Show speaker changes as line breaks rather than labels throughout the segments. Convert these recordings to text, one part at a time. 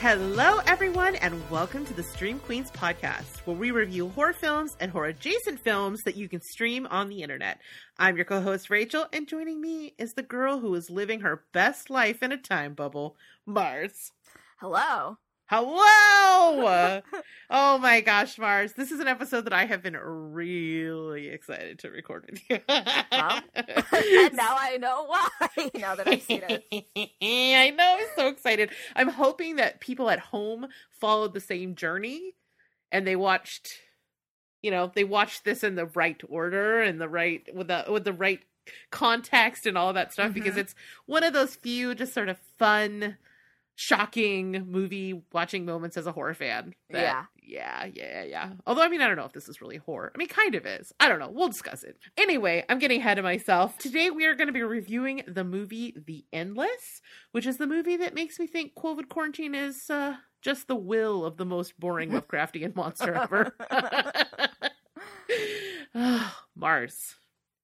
Hello, everyone, and welcome to the Stream Queens podcast, where we review horror films and horror adjacent films that you can stream on the internet. I'm your co host, Rachel, and joining me is the girl who is living her best life in a time bubble, Marrs.
Hello.
Hello! oh my gosh, Marrs. This is an episode that I have been really excited to record with you.
Well, and now I know why, now that I've seen it.
I know, I'm so excited. I'm hoping that people at home followed the same journey and they watched, you know, they watched this in the right order and the right, with the, with the right context and all that stuff because
Mhm.
it's one of those few just sort of fun shocking movie watching moments as a horror fan. that-
Yeah.
Yeah, yeah, yeah. Although I mean I don't know if this is really horror. I mean kind of is. I don't know. We'll discuss it. Anyway, I'm getting ahead of myself. Today we are going to be reviewing the movie The Endless, which is the movie that makes me think COVID quarantine is uh just the will of the most boring Lovecraftian monster ever. Marrs,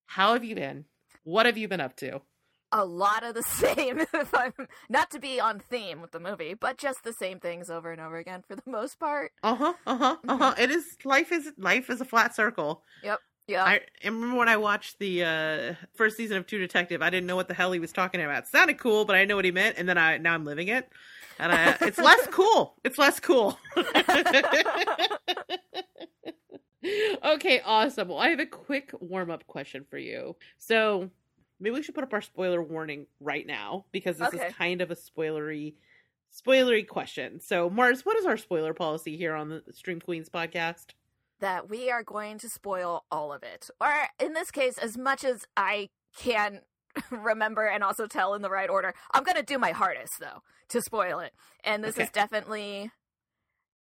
how have you been? What have you been up to?
A lot of the same, if I'm not to be on theme with the movie, but just the same things over and over again for the most part.
Uh huh. Uh huh. Uh huh. It is life is life is a flat circle.
Yep yeah.
I, I remember when I watched the uh, first season of True Detective. I didn't know what the hell he was talking about. It sounded cool, but I didn't know what he meant. And then I now I'm living it, and I, it's less cool. It's less cool. okay, awesome. Well, I have a quick warm up question for you. So maybe we should put up our spoiler warning right now because this
Okay.
is kind of a spoilery spoilery question. So Marrs, what is our spoiler policy here on the Stream Queens podcast?
that we are going to spoil all of it. Or in this case, as much as I can remember and also tell in the right order. I'm going to do my hardest though to spoil it. And this
Okay.
is definitely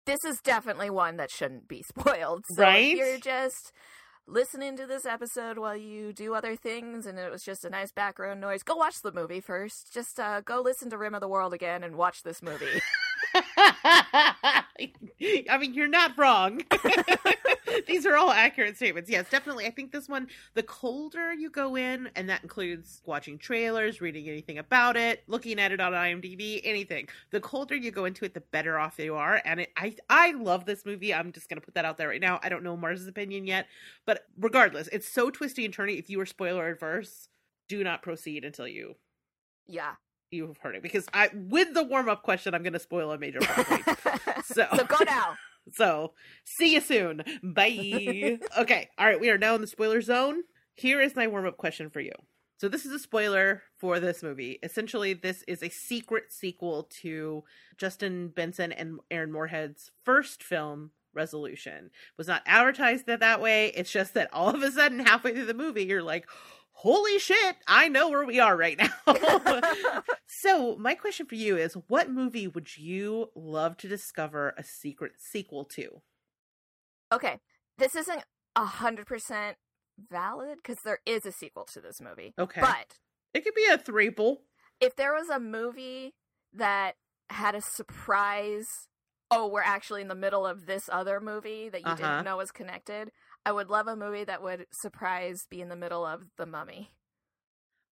this is definitely one that shouldn't be spoiled. So
Right?
if you're just listening to this episode while you do other things and it was just a nice background noise, go watch the movie first. Just uh, go listen to Rim of the World again and watch this movie.
I mean, you're not wrong. These are all accurate statements. Yes, definitely. I think this one, the colder you go in, and that includes watching trailers, reading anything about it, looking at it on IMDb, anything. The colder you go into it, the better off you are. And it, I, I love this movie. I'm just gonna put that out there right now. I don't know Marrs's opinion yet, but regardless, it's so twisty and turny. If you were spoiler adverse, do not proceed until you
yeah.
You have heard it because I with the warm up question I'm going to spoil a major part. So-
so go now.
so see you soon. Bye. okay, all right, we are now in the spoiler zone. Here is my warm up question for you. So this is a spoiler for this movie. Essentially, this is a secret sequel to Justin Benson and Aaron Moorhead's first film. Resolution It was not advertised that that way. It's just that all of a sudden, halfway through the movie, you're like, "Holy shit! I know where we are right now." So, my question for you is what movie would you love to discover a secret sequel to?
Okay, this isn't a hundred percent valid because there is a sequel to this movie.
Okay.
But
it could be a threeple.
if there was a movie that had a surprise, oh, we're actually in the middle of this other movie that you
Uh-huh.
didn't know was connected. I would love a movie that would surprise be in the middle of the Mummy.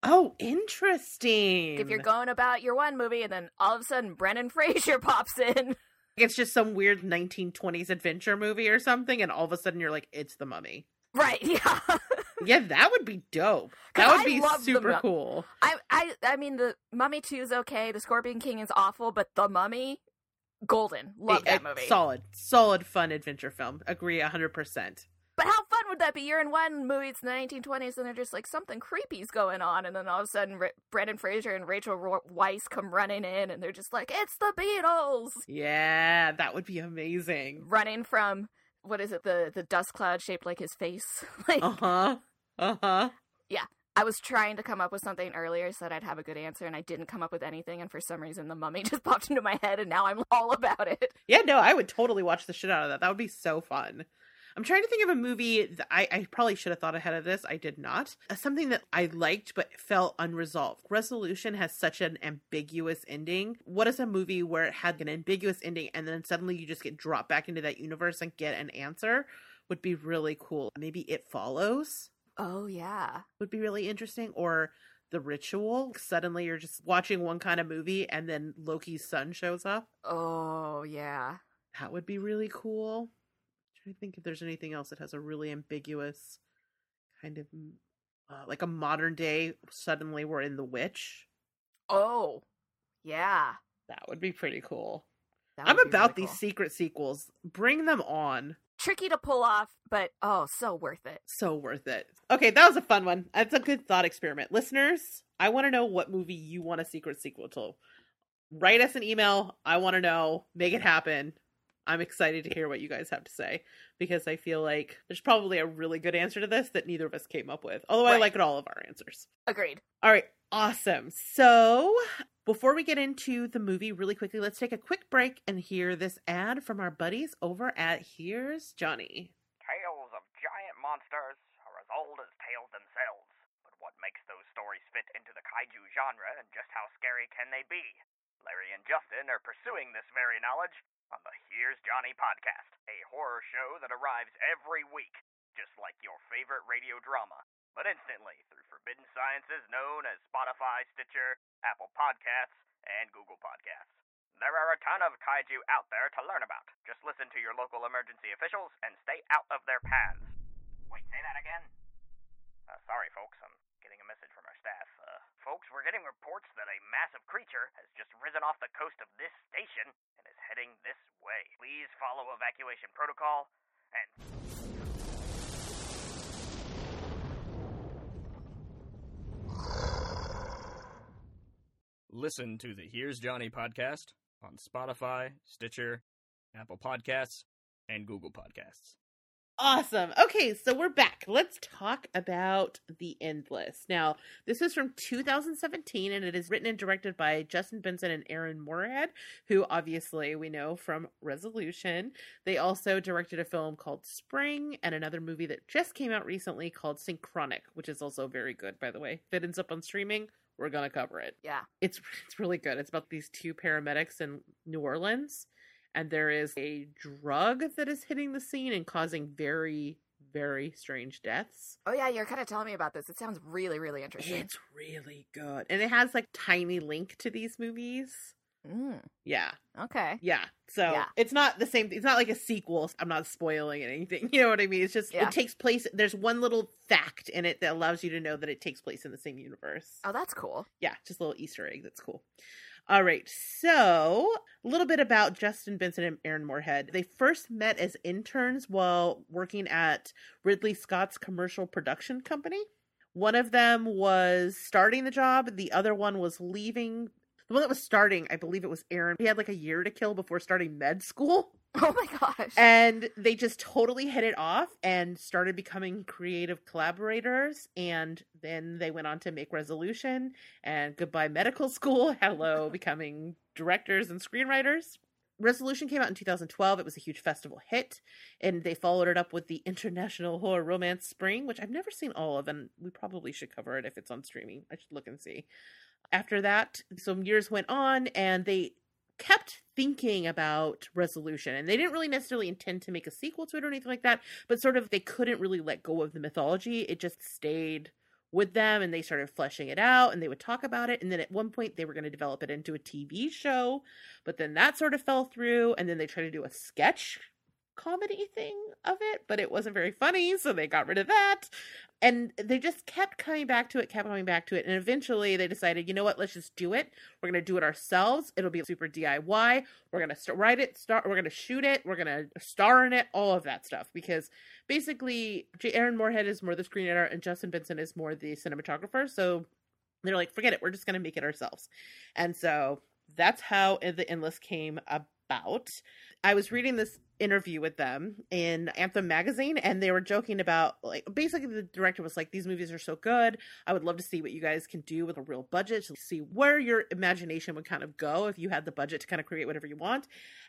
Oh, interesting.
If you're going about your one movie and then all of a sudden Brendan Fraser pops in,
it's just some weird 1920s adventure movie or something, and all of a sudden you're like, it's the mummy.
right? Yeah.
Yeah, that would be dope. That would
I
be super
Mum-
cool.
I I I mean the Mummy 2 is okay, the Scorpion King is awful, but the Mummy golden. Love
Eh,
that movie.
Solid, solid, fun adventure film. Agree 100%.
But how fun would that be? You're in one movie, it's the 1920s, and they're just like something creepy's going on, and then all of a sudden, Ra- Brendan Fraser and Rachel Ro- Weisz come running in, and they're just like, "It's the beetles!"
Yeah, that would be amazing.
Running from what is it, the the dust cloud shaped like his face? like,
Uh huh. Uh huh. Yeah.
I was trying to come up with something earlier so that I'd have a good answer, and I didn't come up with anything, and for some reason, the Mummy just popped into my head, and now I'm all about it.
Yeah, no, I would totally watch the shit out of that. That would be so fun. I'm trying to think of a movie that I, I probably should have thought ahead of this. I did not. Uh, Something that I liked but felt unresolved. Resolution has such an ambiguous ending. What is a movie where it had an ambiguous ending and then suddenly you just get dropped back into that universe and get an answer? Would be really cool. Maybe It Follows
Oh yeah,
would be really interesting, or the ritual. Suddenly you're just watching one kind of movie and then Loki's son shows up.
Oh, yeah.
That would be really cool. Trying to think if there's anything else that has a really ambiguous kind of uh, like a modern day suddenly we're in the witch.
Oh, yeah.
That would be pretty cool. I'm about
really
these
cool.
secret sequels. Bring them on.
Tricky to pull off, but oh, so worth it.
So worth it. Okay, that was a fun one. That's a good thought experiment. Listeners, I want to know what movie you want a secret sequel to. Write us an email. I want to know. Make it happen. I'm excited to hear what you guys have to say because I feel like there's probably a really good answer to this that neither of us came up with. Although I
Right.
like all of our answers.
Agreed.
All right, awesome. So, before we get into the movie really quickly, let's take a quick break and hear this ad from our buddies over at Here's Johnny.
Tales of giant monsters are as old as tales themselves. But what makes those stories fit into the kaiju genre and just how scary can they be? Larry and Justin are pursuing this very knowledge on the Here's Johnny podcast, a horror show that arrives every week, just like your favorite radio drama, but instantly through forbidden sciences known as Spotify, Stitcher, Apple Podcasts, and Google Podcasts. There are a ton of kaiju out there to learn about. Just listen to your local emergency officials and stay out of their paths. Wait, say that again? Uh, sorry, folks. I'm getting a message from our staff. Folks, we're getting reports that a massive creature has just risen off the coast of this station and is heading this way. Please follow evacuation protocol and
Listen to the Here's Johnny podcast on Spotify, Stitcher, Apple Podcasts, and Google Podcasts.
Awesome. Okay, so we're back. Let's talk about The Endless. Now, this is from 2017 and it is written and directed by Justin Benson and Aaron Moorhead, who obviously we know from Resolution. They also directed a film called Spring and another movie that just came out recently called Synchronic, which is also very good, by the way. If it ends up on streaming, we're going to cover it.
Yeah.
It's it's really good. It's about these two paramedics in New Orleans and there is a drug that is hitting the scene and causing very very strange deaths.
Oh yeah, you're kind of telling me about this. It sounds really, really interesting.
It's really good. And it has like tiny link to these movies.
Mm,
Yeah.
okay.
Yeah. So
Yeah.
it's not the same it's not like a sequel. I'm not spoiling anything. You know what I mean? It's just
Yeah.
it takes place there's one little fact in it that allows you to know that it takes place in the same universe.
Oh, that's cool.
yeah, just a little Easter egg. That's cool. All right, so a little bit about Justin Benson and Aaron Moorhead. They first met as interns while working at Ridley Scott's commercial production company. One of them was starting the job, the other one was leaving. The one that was starting, I believe it was Aaron. He had like a year to kill before starting med school.
Oh my gosh.
And they just totally hit it off and started becoming creative collaborators. And then they went on to make Resolution and Goodbye Medical School. Hello, becoming directors and screenwriters. Resolution came out in 2012. It was a huge festival hit. And they followed it up with the International Horror Romance Spring, which I've never seen all of. And we probably should cover it if it's on streaming. I should look and see. After that, some years went on and they kept thinking about resolution and they didn't really necessarily intend to make a sequel to it or anything like that but sort of they couldn't really let go of the mythology. It just stayed with them and they started fleshing it out and they would talk about it and then at one point they were going to develop it into a tv show but then that sort of fell through and then they tried to do a sketch comedy thing of it but it wasn't very funny so they got rid of that. And they just kept coming back to it kept coming back to it and eventually they decided you know what? Let's just do it. We're going to do it ourselves. It'll be super diy we're going to st- write it start we're going to shoot it. We're going to star in it all of that stuff because basically J- aaron moorhead is more the screenwriter and justin benson is more the cinematographer so they're like forget it. We're just going to make it ourselves. And so that's how the endless came about i was reading this interview with them in anthem magazine and they were joking about like basically the director was like these movies are so good. I would love to see what you guys can do with a real budget to see where your imagination would kind of go if you had the budget to kind of create whatever you want.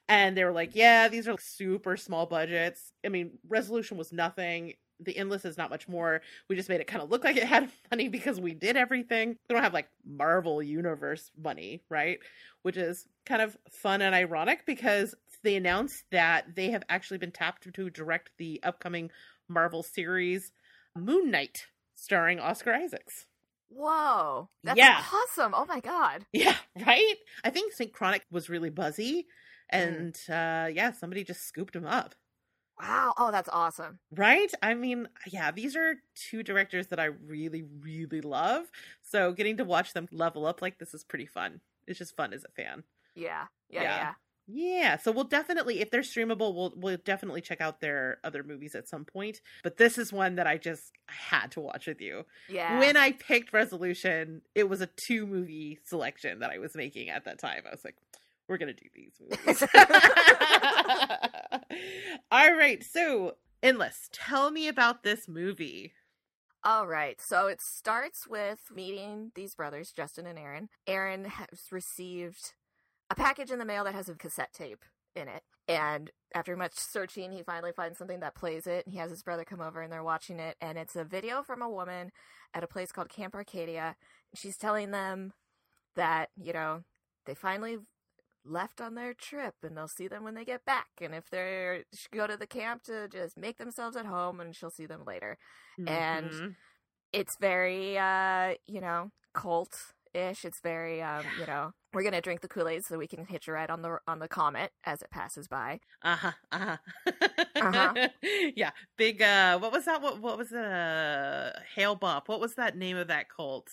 And they were like yeah these are like super small budgets. I mean resolution was nothing the endless is not much more we just made it kind of look like it had money because we did everything we don't have like marvel universe money right which is kind of fun and ironic because they announced that they have actually been tapped to direct the upcoming marvel series moon knight starring oscar isaacs
Whoa. That's
Yeah.
awesome. Oh my god.
Yeah, right? I think Synchronic was really buzzy.
Mm.
And uh yeah, somebody just scooped him up.
Wow. Oh, that's awesome.
Right? I mean, yeah, these are two directors that I really, really love. So getting to watch them level up like this is pretty fun. It's just fun as a fan.
Yeah. Yeah.
Yeah.
Yeah.
Yeah, so we'll definitely, if they're streamable, we'll we'll definitely check out their other movies at some point. But this is one that I just had to watch with you.
Yeah.
When I picked Resolution, it was a two movie selection that I was making at that time. I was like, we're gonna do these movies. All right, so Endless, tell me about this movie.
All right. So it starts with meeting these brothers, Justin and Aaron. Aaron has received a package in the mail that has a cassette tape in it. And after much searching, he finally finds something that plays it. He has his brother come over and they're watching it. And it's a video from a woman at a place called Camp Arcadia. She's telling them that, you know, they finally left on their trip and they'll see them when they get back. And if they're should go to the camp to just make themselves at home and she'll see them later. And
Mhm.
it's very uh you know cult ish it's very um you know we're gonna drink the kool-aid so we can hitch a ride on the on the comet as it passes by
uh-huh, uh-huh.
Uh-huh.
yeah, big uh what was that what what was the uh Hale-Bopp. What was that name of that cult?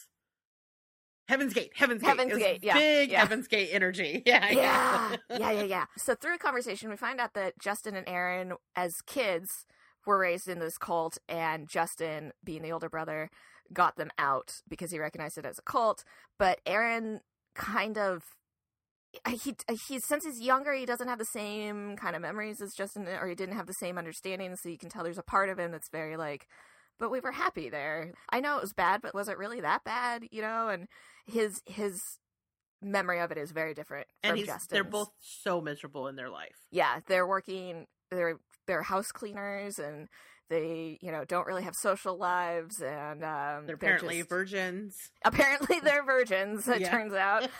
Heaven's Gate. Heaven's Gate.
Heaven's Gate, yeah,
Big
yeah.
Heaven's Gate energy. Yeah.
yeah yeah yeah yeah so through a conversation we find out that justin and aaron as kids were raised in this cult and justin being the older brother got them out because he recognized it as a cult but aaron kind of he he since he's younger he doesn't have the same kind of memories as Justin or he didn't have the same understanding so you can tell there's a part of him that's very like but we were happy there. I know it was bad but was it really that bad, you know? And his his memory of it is very different
and
from
he's
Justin's.
they're both so miserable in their life.
yeah, they're working they're they're house cleaners and they, you know, don't really have social lives and um
They're apparently
just-
virgins.
apparently they're virgins, it
Yeah.
turns out.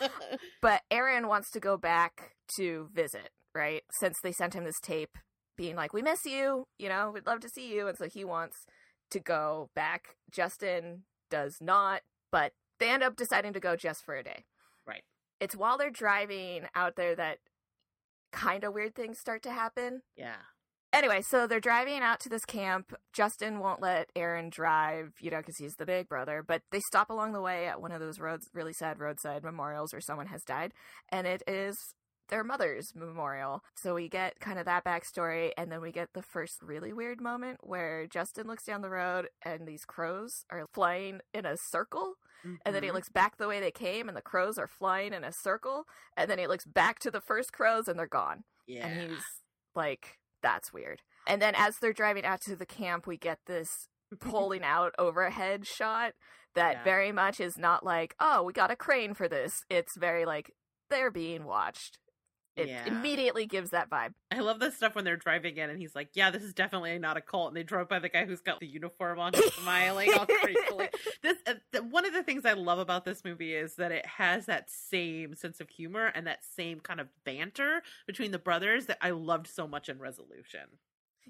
But Aaron wants to go back to visit, right? Since they sent him this tape being like, We miss you, you know, we'd love to see you. And so he wants to go back. Justin does not, but they end up deciding to go just for a day.
right.
It's while they're driving out there that kind of weird things start to happen.
Yeah.
Anyway, so they're driving out to this camp. Justin won't let Aaron drive, you know, because he's the big brother. But they stop along the way at one of those roads, really sad roadside memorials where someone has died, and it is their mother's memorial. So we get kind of that backstory, and then we get the first really weird moment where Justin looks down the road and these crows are flying in a circle. And then he
Mhm.
looks back the way they came, and the crows are flying in a circle. And then he looks back to the first crows, and they're gone
yeah.
and he's like that's weird and then as they're driving out to the camp we get this pulling out overhead shot that
Yeah.
very much is not like oh we got a crane for this it's very like they're being watched it
Yeah.
immediately gives that vibe
I love this stuff when they're driving in and he's like, Yeah, this is definitely not a cult. And they drove by the guy who's got the uniform on, smiling all crazily. This uh, th- one of the things I love about this movie is that it has that same sense of humor and that same kind of banter between the brothers that I loved so much in Resolution.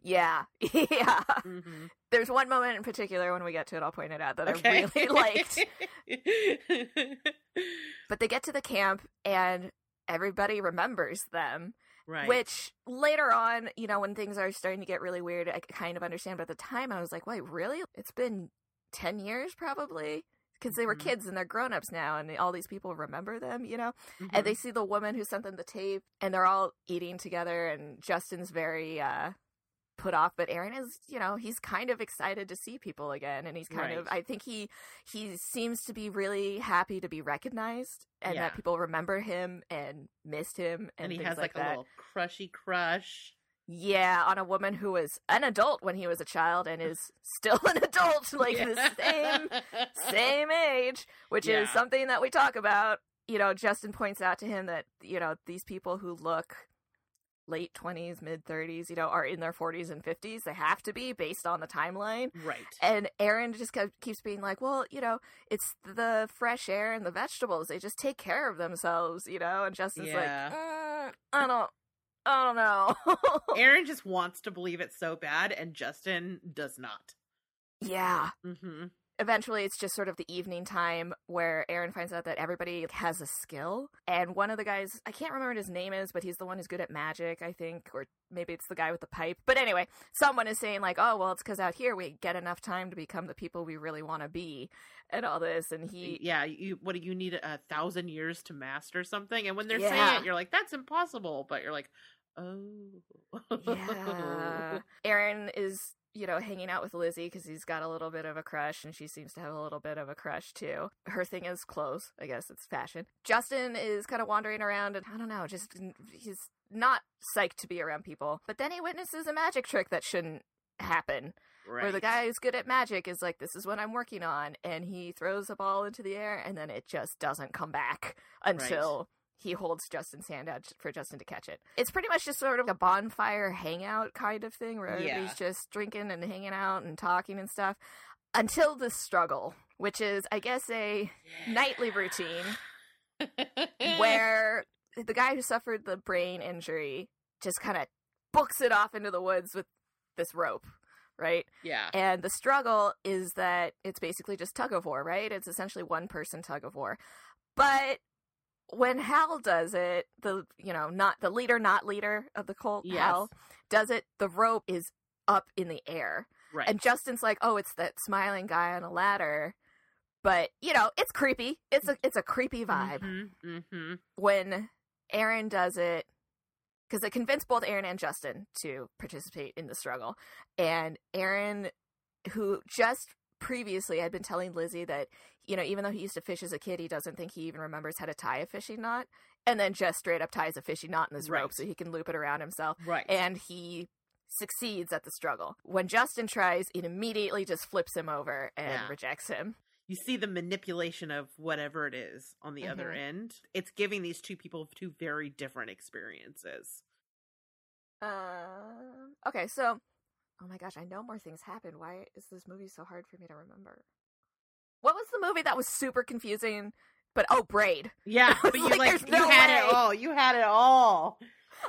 yeah yeah
Mm-hmm.
there's one moment in particular when we get to it i'll point it out that
Okay.
i really liked but they get to the camp and everybody remembers them
right.
Which later on, you know, when things are starting to get really weird, I kind of understand. But at the time, I was like, wait, really? It's been 10 years probably? Because they were
Mhm.
kids and they're grown ups now, and all these people remember them, you know?
Mhm.
And they see the woman who sent them the tape, and they're all eating together, and Justin's very uh, put off. But Aaron is, you know, he's kind of excited to see people again, and he's kind of i think he he seems to be really happy to be recognized, and
Yeah.
that people remember him and missed him, and,
and he has like,
that.
a little crushy crush.
Yeah, on a woman who was an adult when he was a child and is still an adult, like the same same age, which is something that we talk about. You know, Justin points out to him that, you know, these people who look late 20s, mid 30s, you know, are in their 40s and 50s. They have to be based on the timeline.
Right.
And Aaron just kept, keeps being like, well, you know, it's the fresh air and the vegetables. They just take care of themselves, you know? And Justin's
Yeah.
like, mm, I don't, I don't know.
Aaron just wants to believe it so bad, and Justin does not.
yeah.
hmm
eventually it's just sort of the evening time where Aaron finds out that everybody has a skill. And one of the guys, I can't remember what his name is, but he's the one who's good at magic, I think, or maybe it's the guy with the pipe. But anyway, someone is saying, like, oh, well, it's because out here we get enough time to become the people we really want to be and all this. And he.
yeah, you what do you need a thousand years to master something? And when they're
Yeah.
saying it, you're like, that's impossible. But you're like, oh.
Yeah. Aaron is, you know, hanging out with Lizzie because he's got a little bit of a crush and she seems to have a little bit of a crush too. Her thing is clothes. I guess it's fashion. Justin is kind of wandering around and I don't know, just he's not psyched to be around people. But then he witnesses a magic trick that shouldn't happen.
right.
Where the guy who's good at magic is like, this is what I'm working on. And he throws a ball into the air and then it just doesn't come back until he holds Justin's hand out for Justin to catch it. It's pretty much just sort of a bonfire hangout kind of thing where
Yeah.
everybody's just drinking and hanging out and talking and stuff until the struggle, which is, I guess, a nightly routine where the guy who suffered the brain injury just kind of books it off into the woods with this rope, right?
yeah.
And the struggle is that it's basically just tug of war, right? It's essentially one person tug of war. But when Hal does it, the you know, not the leader, not leader of the cult,
Yes.
Hal does it, the rope is up in the air.
Right.
And Justin's like, Oh, it's that smiling guy on a ladder. But, you know, it's creepy. It's a it's a creepy vibe
hmm hmm
when Aaron does it because it convinced both Aaron and Justin to participate in the struggle. And Aaron, who just previously had been telling Lizzie that, you know, even though he used to fish as a kid, he doesn't think he even remembers how to tie a fishing knot. And then just straight up ties a fishing knot in this
Right.
rope so he can loop it around himself.
Right.
And he succeeds at the struggle. When Justin tries, it immediately just flips him over and
Yeah.
rejects him.
you see the manipulation of whatever it is on the other
Mhm.
end. It's giving these two people two very different experiences.
Um. Okay, so, oh my gosh, I know more things happened. Why is this movie so hard for me to remember? The movie that was super confusing? But oh, Braid.
Yeah, but you
like,
like, you
no
had
way.
it all. You had it all.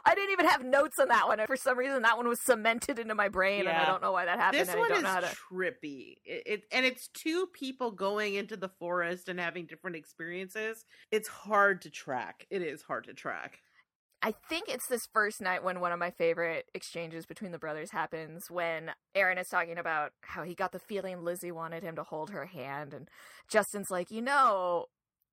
I didn't even have notes on that one. For some reason, that one was cemented into my brain, and I don't know why that happened.
This
and
one
I don't
is
to.
trippy. It, it and it's two people going into the forest and having different experiences. It's hard to track. It is hard to track.
I think it's this first night when one of my favorite exchanges between the brothers happens when Aaron is talking about how he got the feeling Lizzie wanted him to hold her hand and Justin's like, "You know,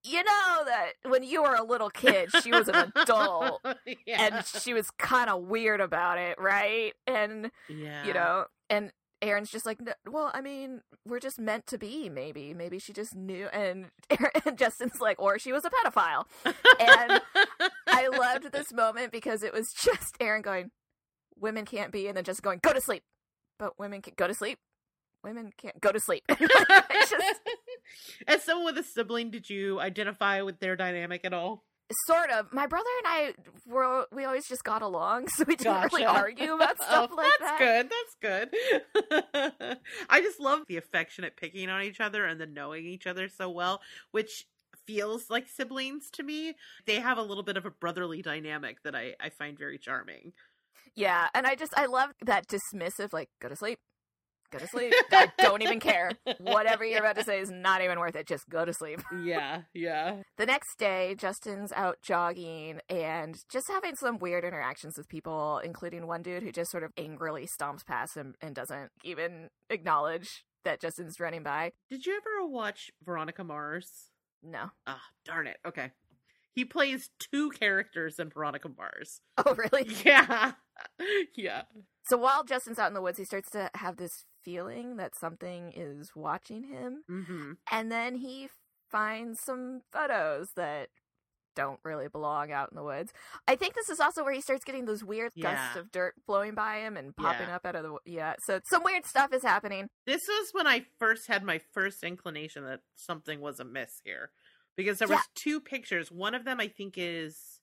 you know that when you were a little kid, she was an adult
yeah.
and she was kind of weird about it, right?" And
yeah.
you know, and Aaron's just like, "Well, I mean, we're just meant to be, maybe. Maybe she just knew." And, Aaron, and Justin's like, "Or she was a pedophile." And I loved this moment because it was just Aaron going, "Women can't be," and then just going, "Go to sleep." But women can go to sleep. Women can't go to sleep. Just
As someone with a sibling, did you identify with their dynamic at all?
Sort of. My brother and I were we always just got along, so we didn't really argue about oh, stuff
Oh,
like
that's
that.
That's good. That's good. I just love the affectionate picking on each other and the knowing each other so well, which feels like siblings to me. They have a little bit of a brotherly dynamic that I, I find very charming.
Yeah, and I just I love that dismissive, like go to sleep, go to sleep. I don't even care. Whatever you're about to say is not even worth it. Just go to sleep.
Yeah, yeah.
The next day, Justin's out jogging and just having some weird interactions with people, including one dude who just sort of angrily stomps past him and doesn't even acknowledge that Justin's running by.
Did you ever watch Veronica Mars?
No.
Ah, darn it. Okay. He plays two characters in Veronica Mars.
Oh, really?
Yeah. yeah.
So while Justin's out in the woods, he starts to have this feeling that something is watching him.
Mm-hmm.
And then he finds some photos that don't really belong out in the woods. I think this is also where he starts getting those weird gusts of dirt blowing by him and popping
Yeah.
up out of the yeah. So some weird stuff is happening.
This was when I first had my first inclination that something was amiss here. Because there was
Yeah.
two pictures. One of them I think is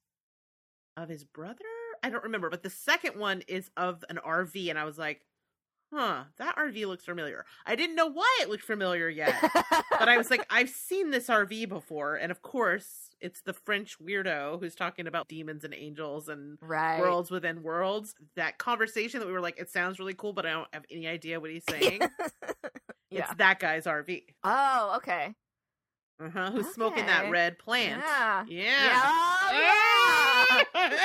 of his brother. I don't remember, but the second one is of an RV and I was like, "Huh, that RV looks familiar." I didn't know why it looked familiar yet. but I was like, I've seen this RV before, and of course, it's the French weirdo who's talking about demons and angels and
right.
worlds within worlds. That conversation that we were like, it sounds really cool, but I don't have any idea what he's saying.
Yeah.
It's that guy's RV.
Oh, okay.
Uh-huh. Who's smoking that red plant?
Yeah.
Yeah.
Yeah. yeah.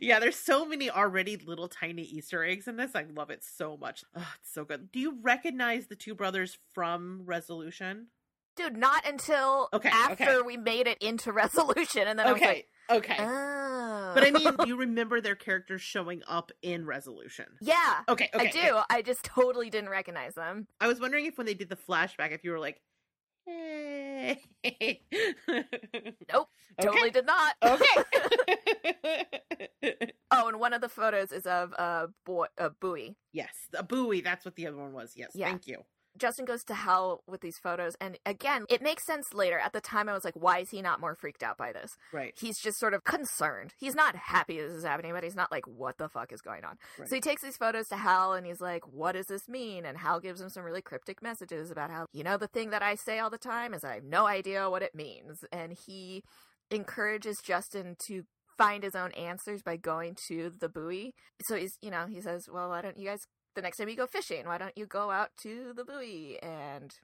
yeah, there's so many already little tiny Easter eggs in this. I love it so much. Oh, it's so good. Do you recognize the two brothers from Resolution?
Dude, not until
Okay,
after
okay.
we made it into resolution, and then I was
Okay,
like,
okay.
oh.
But I mean, do you remember their characters showing up in Resolution?
yeah,
Okay, okay.
I do. I just totally didn't recognize them.
I was wondering if when they did the flashback, if you were like, hey.
Nope, totally did not.
Okay.
oh, and one of the photos is of a boy, a buoy.
yes, a buoy. That's what the other one was. Yes,
Yeah.
thank you.
Justin goes to Hal with these photos, and again, it makes sense later. At the time, I was like, why is he not more freaked out by this?
Right.
He's just sort of concerned. He's not happy this is happening, but he's not like, what the fuck is going on?
Right.
So he takes these photos to Hal and he's like, what does this mean? And Hal gives him some really cryptic messages about how, you know, the thing that I say all the time is I have no idea what it means. And he encourages Justin to find his own answers by going to the buoy. So he's, you know, he says, well, why don't you guys, the next time you go fishing, why don't you go out to the buoy and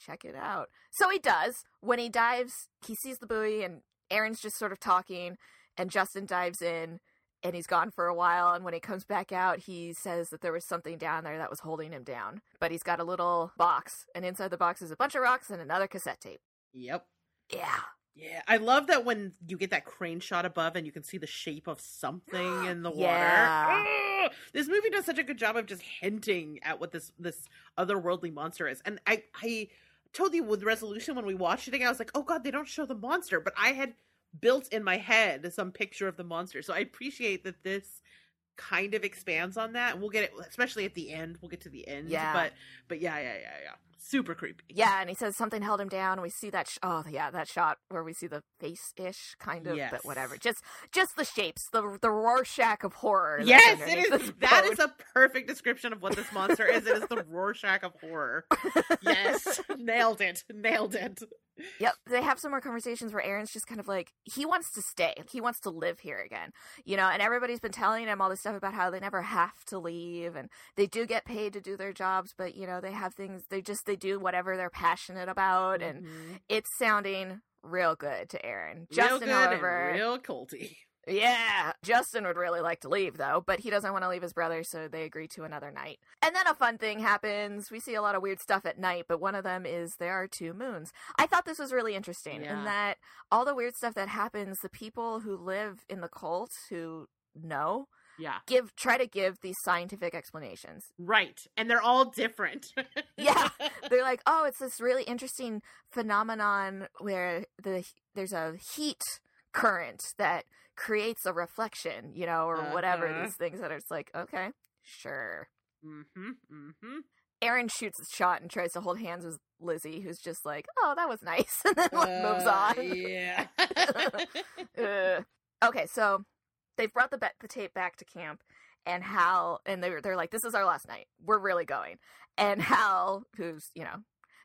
check it out? So he does. When he dives, he sees the buoy and Aaron's just sort of talking and Justin dives in and he's gone for a while and when he comes back out he says that there was something down there that was holding him down but he's got a little box and inside the box is a bunch of rocks and another cassette tape
Yep.
yeah
Yeah, I love that when you get that crane shot above and you can see the shape of something in the water.
Yeah.
Ugh! This movie does such a good job of just hinting at what this this otherworldly monster is. And I I told you with resolution when we watched it again, I was like, oh god, they don't show the monster, but I had built in my head some picture of the monster. So I appreciate that this kind of expands on that. We'll get it especially at the end. We'll get to the end.
Yeah.
But but yeah, yeah, yeah, yeah. Super creepy.
yeah and he says something held him down we see that sh- oh yeah that shot where we see the face-ish kind of
Yes.
but whatever just just the shapes the the rorschach of horror
Yes, it is. That is a perfect description of what this monster is. It is the Rorschach of horror. Yes, nailed it. Nailed it.
Yep, they have some more conversations where Aaron's just kind of like he wants to stay. He wants to live here again. You know, and everybody's been telling him all this stuff about how they never have to leave and they do get paid to do their jobs, but you know, they have things they just they do whatever they're passionate about and
Mhm.
it's sounding real good to Aaron.
real
Justin,
good
however,
and real culty.
Yeah, Justin would really like to leave though, but he doesn't want to leave his brother, so they agree to another night. And then a fun thing happens. We see a lot of weird stuff at night, but one of them is there are two moons. I thought this was really interesting
Yeah.
in that all the weird stuff that happens, the people who live in the cult who know
Yeah,
give try to give these scientific explanations.
right. And they're all different.
Yeah. They're like, "Oh, it's this really interesting phenomenon where the there's a heat current that creates a reflection, you know, or whatever
Uh-huh.
these things that are it's like, okay, sure.
mm-hmm. Mm-hmm.
Aaron shoots a shot and tries to hold hands with Lizzie, who's just like, "Oh, that was nice," and then like, moves
Uh,
on.
Yeah.
Okay, so they've brought the, ba- the tape back to camp, and Hal and they're they're like, "This is our last night. We're really going." And Hal, who's you know,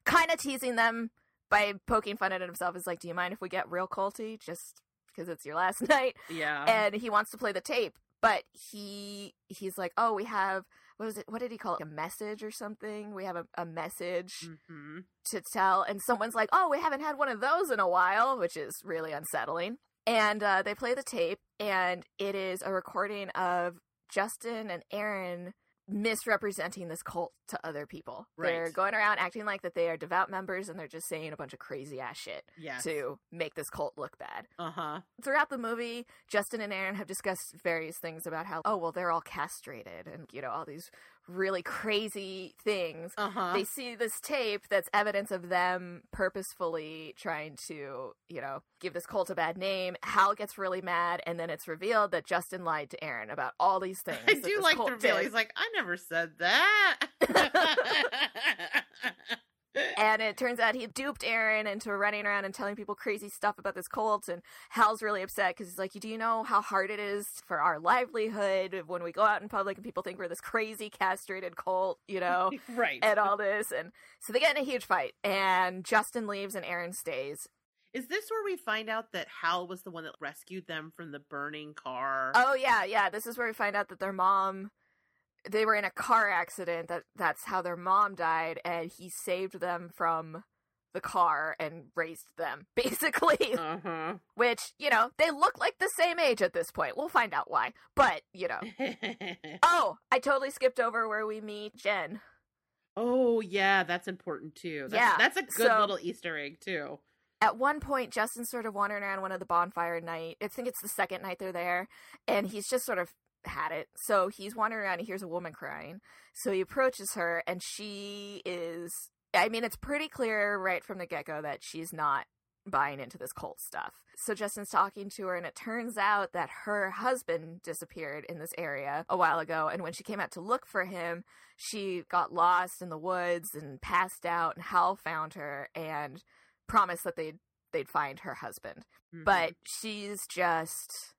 kind of teasing them by poking fun at himself, is like, "Do you mind if we get real culty just because it's your last night?"
yeah.
And he wants to play the tape, but he he's like, "Oh, we have." What was it? What did he call it? A message or something? We have a, a message
mm-hmm.
to tell and someone's like oh we haven't had one of those in a while which is really unsettling and uh, they play the tape and it is a recording of justin and aaron misrepresenting this cult to other people they're going around acting like that they are devout members and they're just saying a bunch of crazy ass shit
Yes.
to make this cult look bad
Uh-huh.
throughout the movie, Justin and Aaron have discussed various things about how, oh, well, they're all castrated and, you know, all these really crazy things.
Uh-huh.
They see this tape that's evidence of them purposefully trying to, you know, give this cult a bad name. Hal gets really mad, and then it's revealed that Justin lied to Aaron about all these things.
I do like the reveal.
did.
He's like, I never said that.
And it turns out he duped Aaron into running around and telling people crazy stuff about this cult. And Hal's really upset because he's like, Do you know how hard it is for our livelihood when we go out in public and people think we're this crazy castrated cult, you know,
right.
and all this? And so they get in a huge fight. And Justin leaves and Aaron stays.
Is this where we find out that Hal was the one that rescued them from the burning car?
Oh, yeah, yeah. This is where we find out that their mom they were in a car accident that that's how their mom died and he saved them from the car and raised them basically.
Uh
which you know they look like the same age at this point. We'll find out why. But you know. Oh i totally skipped over where we meet jen.
Oh yeah, that's important too. That's,
Yeah,
that's a good
so-
little Easter egg too.
at one point justin's sort of wandering around one of the bonfire night i think it's the second night they're there and he's just sort of had it. So he's wandering around he hears a woman crying. So he approaches her and she is i mean it's pretty clear right from the get-go that she's not buying into this cult stuff. So justin's talking to her and it turns out that her husband disappeared in this area a while ago. And when she came out to look for him she got lost in the woods and passed out and hal found her and promised that they'd they'd find her husband.
Mhm.
but she's just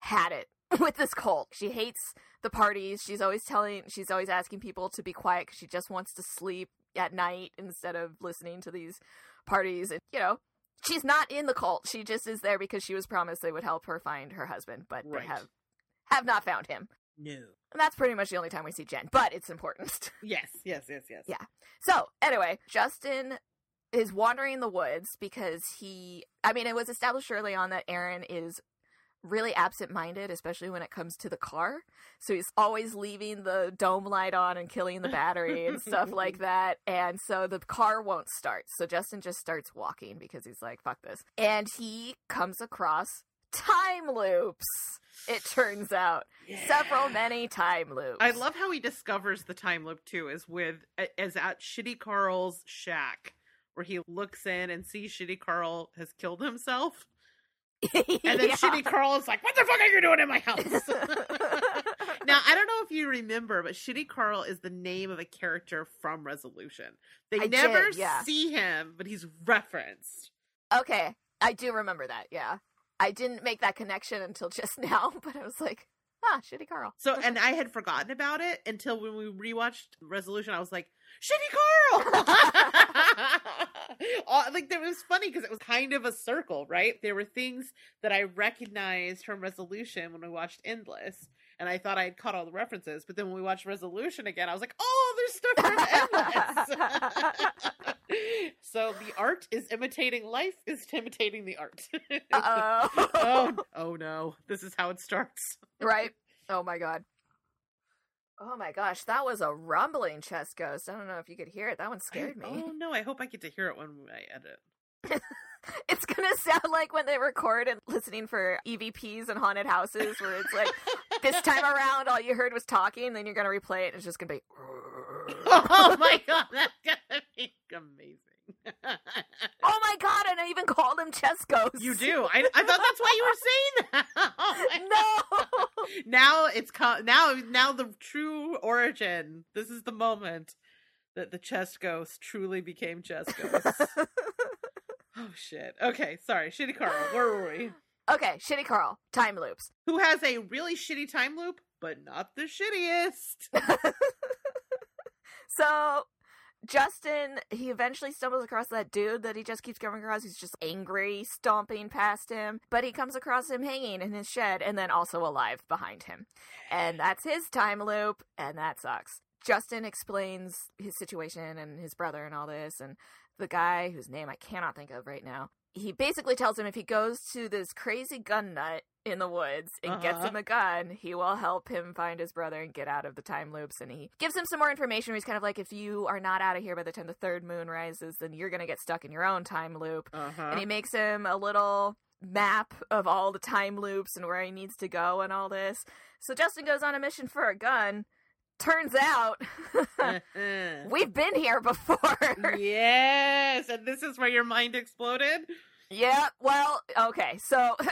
had it with this cult. She hates the parties. She's always telling, she's always asking people to be quiet because she just wants to sleep at night instead of listening to these parties. And, you know, she's not in the cult. She just is there because she was promised they would help her find her husband, but
Right.
they have have not found him.
no.
And that's pretty much the only time we see Jen, but it's important.
Yes, yes, yes, yes.
Yeah. So, anyway, Justin is wandering the woods because he, I mean, it was established early on that Aaron is really absent minded, especially when it comes to the car. So he's always leaving the dome light on and killing the battery and stuff like that. And so the car won't start. So Justin just starts walking because he's like, fuck this. And he comes across time loops, it turns out. Several, many time loops.
I love how he discovers the time loop too, is with as at Shitty Carl's shack, where he looks in and sees Shitty Carl has killed himself, and then
Yeah.
Shitty Carl is like, "What the fuck are you doing in my house?" now I don't know if you remember, but Shitty Carl is the name of a character from Resolution. They
I
never
did, yeah.
see him, but he's referenced.
Okay, I do remember that. Yeah, I didn't make that connection until just now, but I was like, ah, shitty Carl.
So, and I had forgotten about it until when we rewatched Resolution, I was like, Shitty Carl! Like, that was funny because it was kind of a circle, right? There were things that I recognized from Resolution when we watched Endless, and I thought I had caught all the references, but then when we watched Resolution again, I was like, oh, there's stuff from Endless! so the art is imitating life, is imitating the art. Oh.
oh
no, this is how it starts.
right. Oh my god. Oh my gosh, that was a rumbling chest ghost. I don't know if you could hear it. That one scared
I-
me.
Oh no, I hope I get to hear it when I edit.
It's gonna sound like when they record and listening for EVPs and haunted houses, where it's like this time around all you heard was talking, then you're gonna replay it and it's just gonna be.
oh my god, that's gonna be amazing.
Oh my god! And I even called him chest ghost.
you do. I, I thought that's why you were saying that. Oh
No.
Now it's co- now now the true origin. This is the moment that the chest ghost truly became chest ghost. Oh shit. Okay, sorry, shitty Carl. Where were we?
okay, shitty Carl. Time loops.
Who has a really shitty time loop, but not the shittiest.
So Justin, he eventually stumbles across that dude that he just keeps coming across. He's just angry, stomping past him. But he comes across him hanging in his shed and then also alive behind him. And that's his time loop, and that sucks. Justin explains his situation and his brother and all this, and the guy whose name I cannot think of right now. He basically tells him if he goes to this crazy gun nut in the woods and gets
Uh-huh.
him a gun, he will help him find his brother and get out of the time loops. And he gives him some more information. Where he's kind of like, if you are not out of here by the time the third moon rises, then you're going to get stuck in your own time loop.
Uh-huh.
And he makes him a little map of all the time loops and where he needs to go and all this. So Justin goes on a mission for a gun. Turns out we've been here before.
yes, and this is where your mind exploded.
yeah, well, okay. So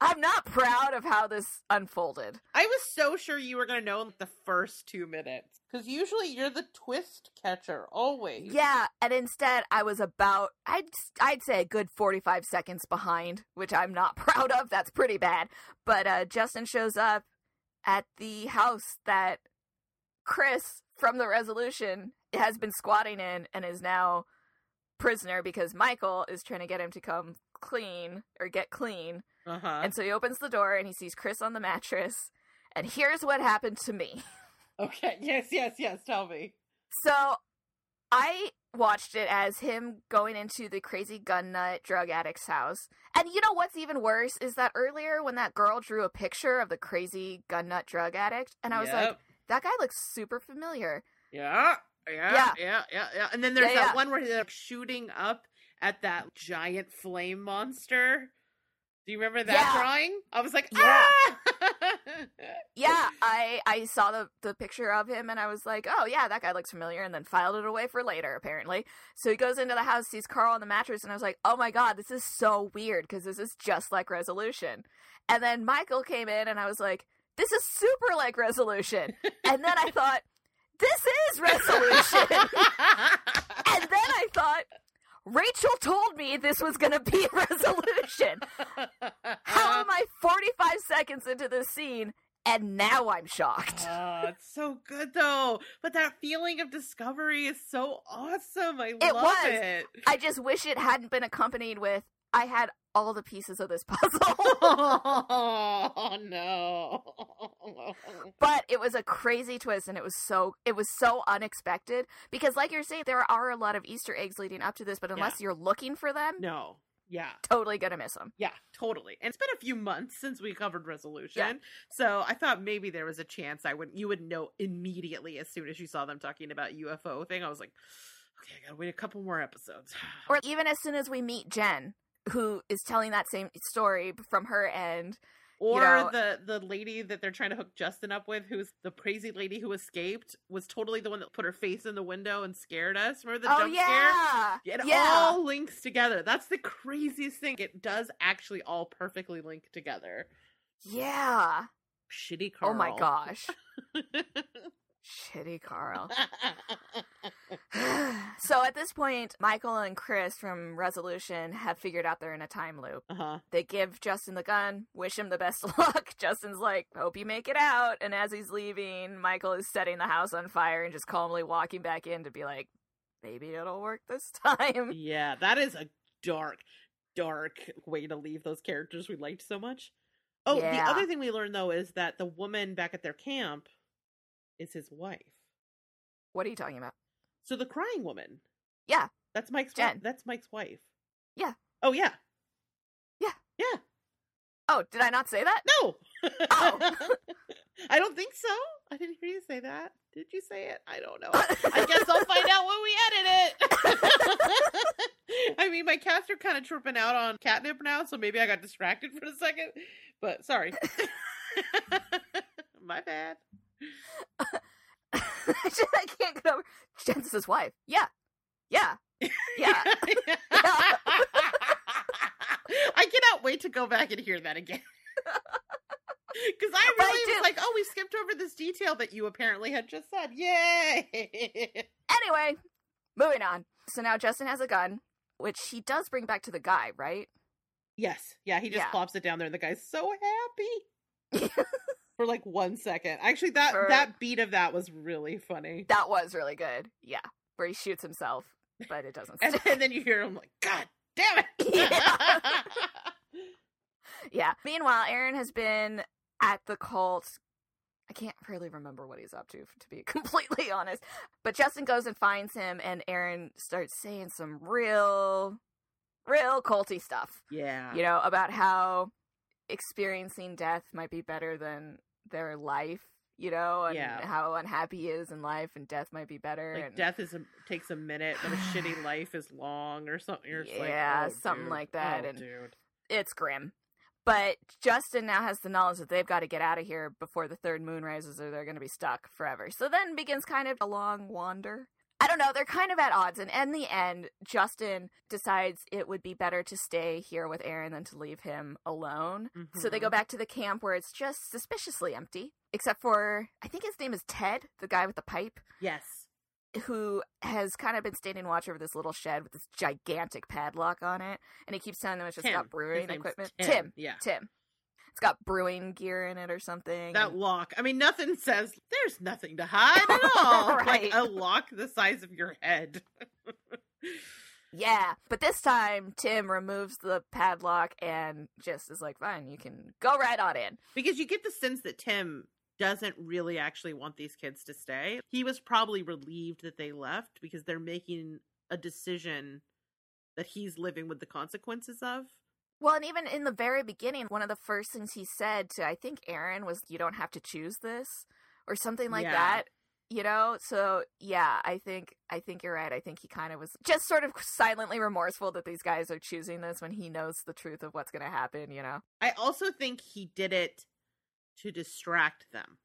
I'm not proud of how this unfolded.
I was so sure you were going to know in the first two minutes because usually you're the twist catcher always.
Yeah, and instead I was about I'd I'd say a good 45 seconds behind, which I'm not proud of. That's pretty bad. But uh Justin shows up at the house that Chris from the resolution has been squatting in and is now prisoner because Michael is trying to get him to come clean or get clean
Uh huh.
And so he opens the door and he sees Chris on the mattress. And here's what happened to me.
Okay. Yes. Yes. Yes. Tell me.
So I watched it as him going into the crazy gun nut drug addict's house. And you know what's even worse is that earlier when that girl drew a picture of the crazy gun nut drug addict, and I was like, that guy looks super familiar.
Yeah. Yeah.
Yeah.
Yeah. Yeah. Yeah. And then there's
Yeah,
that
yeah.
one where they're shooting up at that giant flame monster. Do you remember that drawing? I was like,
Yeah.
ah!
Yeah, I I saw the the picture of him and I was like, oh yeah, that guy looks familiar, and then filed it away for later. Apparently, so he goes into the house, sees Carl on the mattress, and I was like, oh my god, this is so weird because this is just like Resolution. And then Michael came in, and I was like, this is super like Resolution. And then I thought, this is Resolution. and then I thought. Rachel told me this was going to be a resolution. How am I 45 seconds into this scene and now I'm shocked?
Oh, it's so good though. But that feeling of discovery is so awesome. I
It
love
was.
it.
I just wish it hadn't been accompanied with I had all the pieces of this oh, puzzle.
oh no.
but it was a crazy twist and it was so it was so unexpected because like you're saying there are a lot of easter eggs leading up to this but unless you're looking for them
no. Yeah.
totally gonna miss them
Yeah, totally. And it's been a few months since we covered resolution.
Yeah.
So I thought maybe there was a chance I would you would know immediately as soon as you saw them talking about UFO thing. I was like, okay, I gotta wait a couple more episodes.
or even as soon as we meet jen who is telling that same story from her end
Or
know-
the the lady that they're trying to hook Justin up with, who's the crazy lady who escaped, was totally the one that put her face in the window and scared us. Remember the
oh
jump scare?
yeah
It
yeah
all links together. That's the craziest thing. It does actually all perfectly link together.
yeah
Shitty Carl.
oh my gosh shitty carl so at this point michael and chris from resolution have figured out they're in a time loop
uh huh.
They give Justin the gun, wish him the best of luck. Justin's like, hope you make it out. And as he's leaving, Michael is setting the house on fire and just calmly walking back in to be like, maybe it'll work this time.
Yeah, that is a dark, dark way to leave those characters we liked so much. Oh, the other thing we learned though is that the woman back at their camp is his wife.
What are you talking about?
So the crying woman.
Yeah.
That's Mike's
Jen.
wife. That's Mike's wife.
Yeah.
Oh yeah.
Yeah.
Yeah.
Oh, did I not say that?
No.
Oh.
I don't think so. I didn't hear you say that. Did you say it? I don't know. I guess I'll find out when we edit it. I mean, my cats are kind of tripping out on catnip now, so maybe I got distracted for a second. But sorry. my bad.
I can't get over Jen's wife. Yeah. Yeah. Yeah.
I cannot wait to go back and hear that again. Because I
But I
really was like, oh, we skipped over this detail that you apparently had just said. Yay!
Anyway, moving on. So now Justin has a gun, which he does bring back to the guy, right?
yes. Yeah, he just
Yeah.
plops it down there and the guy's so happy for like one second. Actually, that,
For-
that beat of that was really funny.
that was really good. Yeah. Where he shoots himself, but it doesn't
And, and then you hear him like, God damn it!
Yeah. Yeah. Meanwhile, Aaron has been at the cult. I can't really remember what he's up to, to be completely honest. But Justin goes and finds him, and Aaron starts saying some real, real culty stuff.
yeah.
You know, about how experiencing death might be better than their life. You know, and
Yeah.
how unhappy he is in life, and death might be better.
Like
and
death is a, takes a minute, but a shitty life is long, or something. You're
Yeah,
like, oh,
something
dude.
like that,
Oh,
and-
dude.
it's grim. But Justin now has the knowledge that they've got to get out of here before the third moon rises or they're going to be stuck forever. So then begins kind of a long wander. I don't know, they're kind of at odds. And in the end, Justin decides it would be better to stay here with Aaron than to leave him alone. So they go
Mhm.
back to the camp where it's just suspiciously empty, except for, I think his name is Ted, the guy with the pipe
Yes.
who has kind of been standing watch over this little shed with this gigantic padlock on it, and he keeps telling them it's just
Tim.
got brewing equipment.
Tim,
Tim,
yeah.
Tim. It's got brewing gear in it or something.
That lock. I mean, nothing says there's nothing to hide at all.
Right.
Like a lock the size of your head.
Yeah, but this time Tim removes the padlock and just is like, "Fine, you can go right on in."
Because you get the sense that Tim doesn't really actually want these kids to stay. He was probably relieved that they left because they're making a decision that he's living with the consequences of.
Well, and even in the very beginning, one of the first things he said to I think Aaron was, "You don't have to choose this," or something like
Yeah.
that. You know, so yeah, I think I think you're right. I think he kind of was just sort of silently remorseful that these guys are choosing this when he knows the truth of what's going to happen. You know,
I also think he did it to distract them,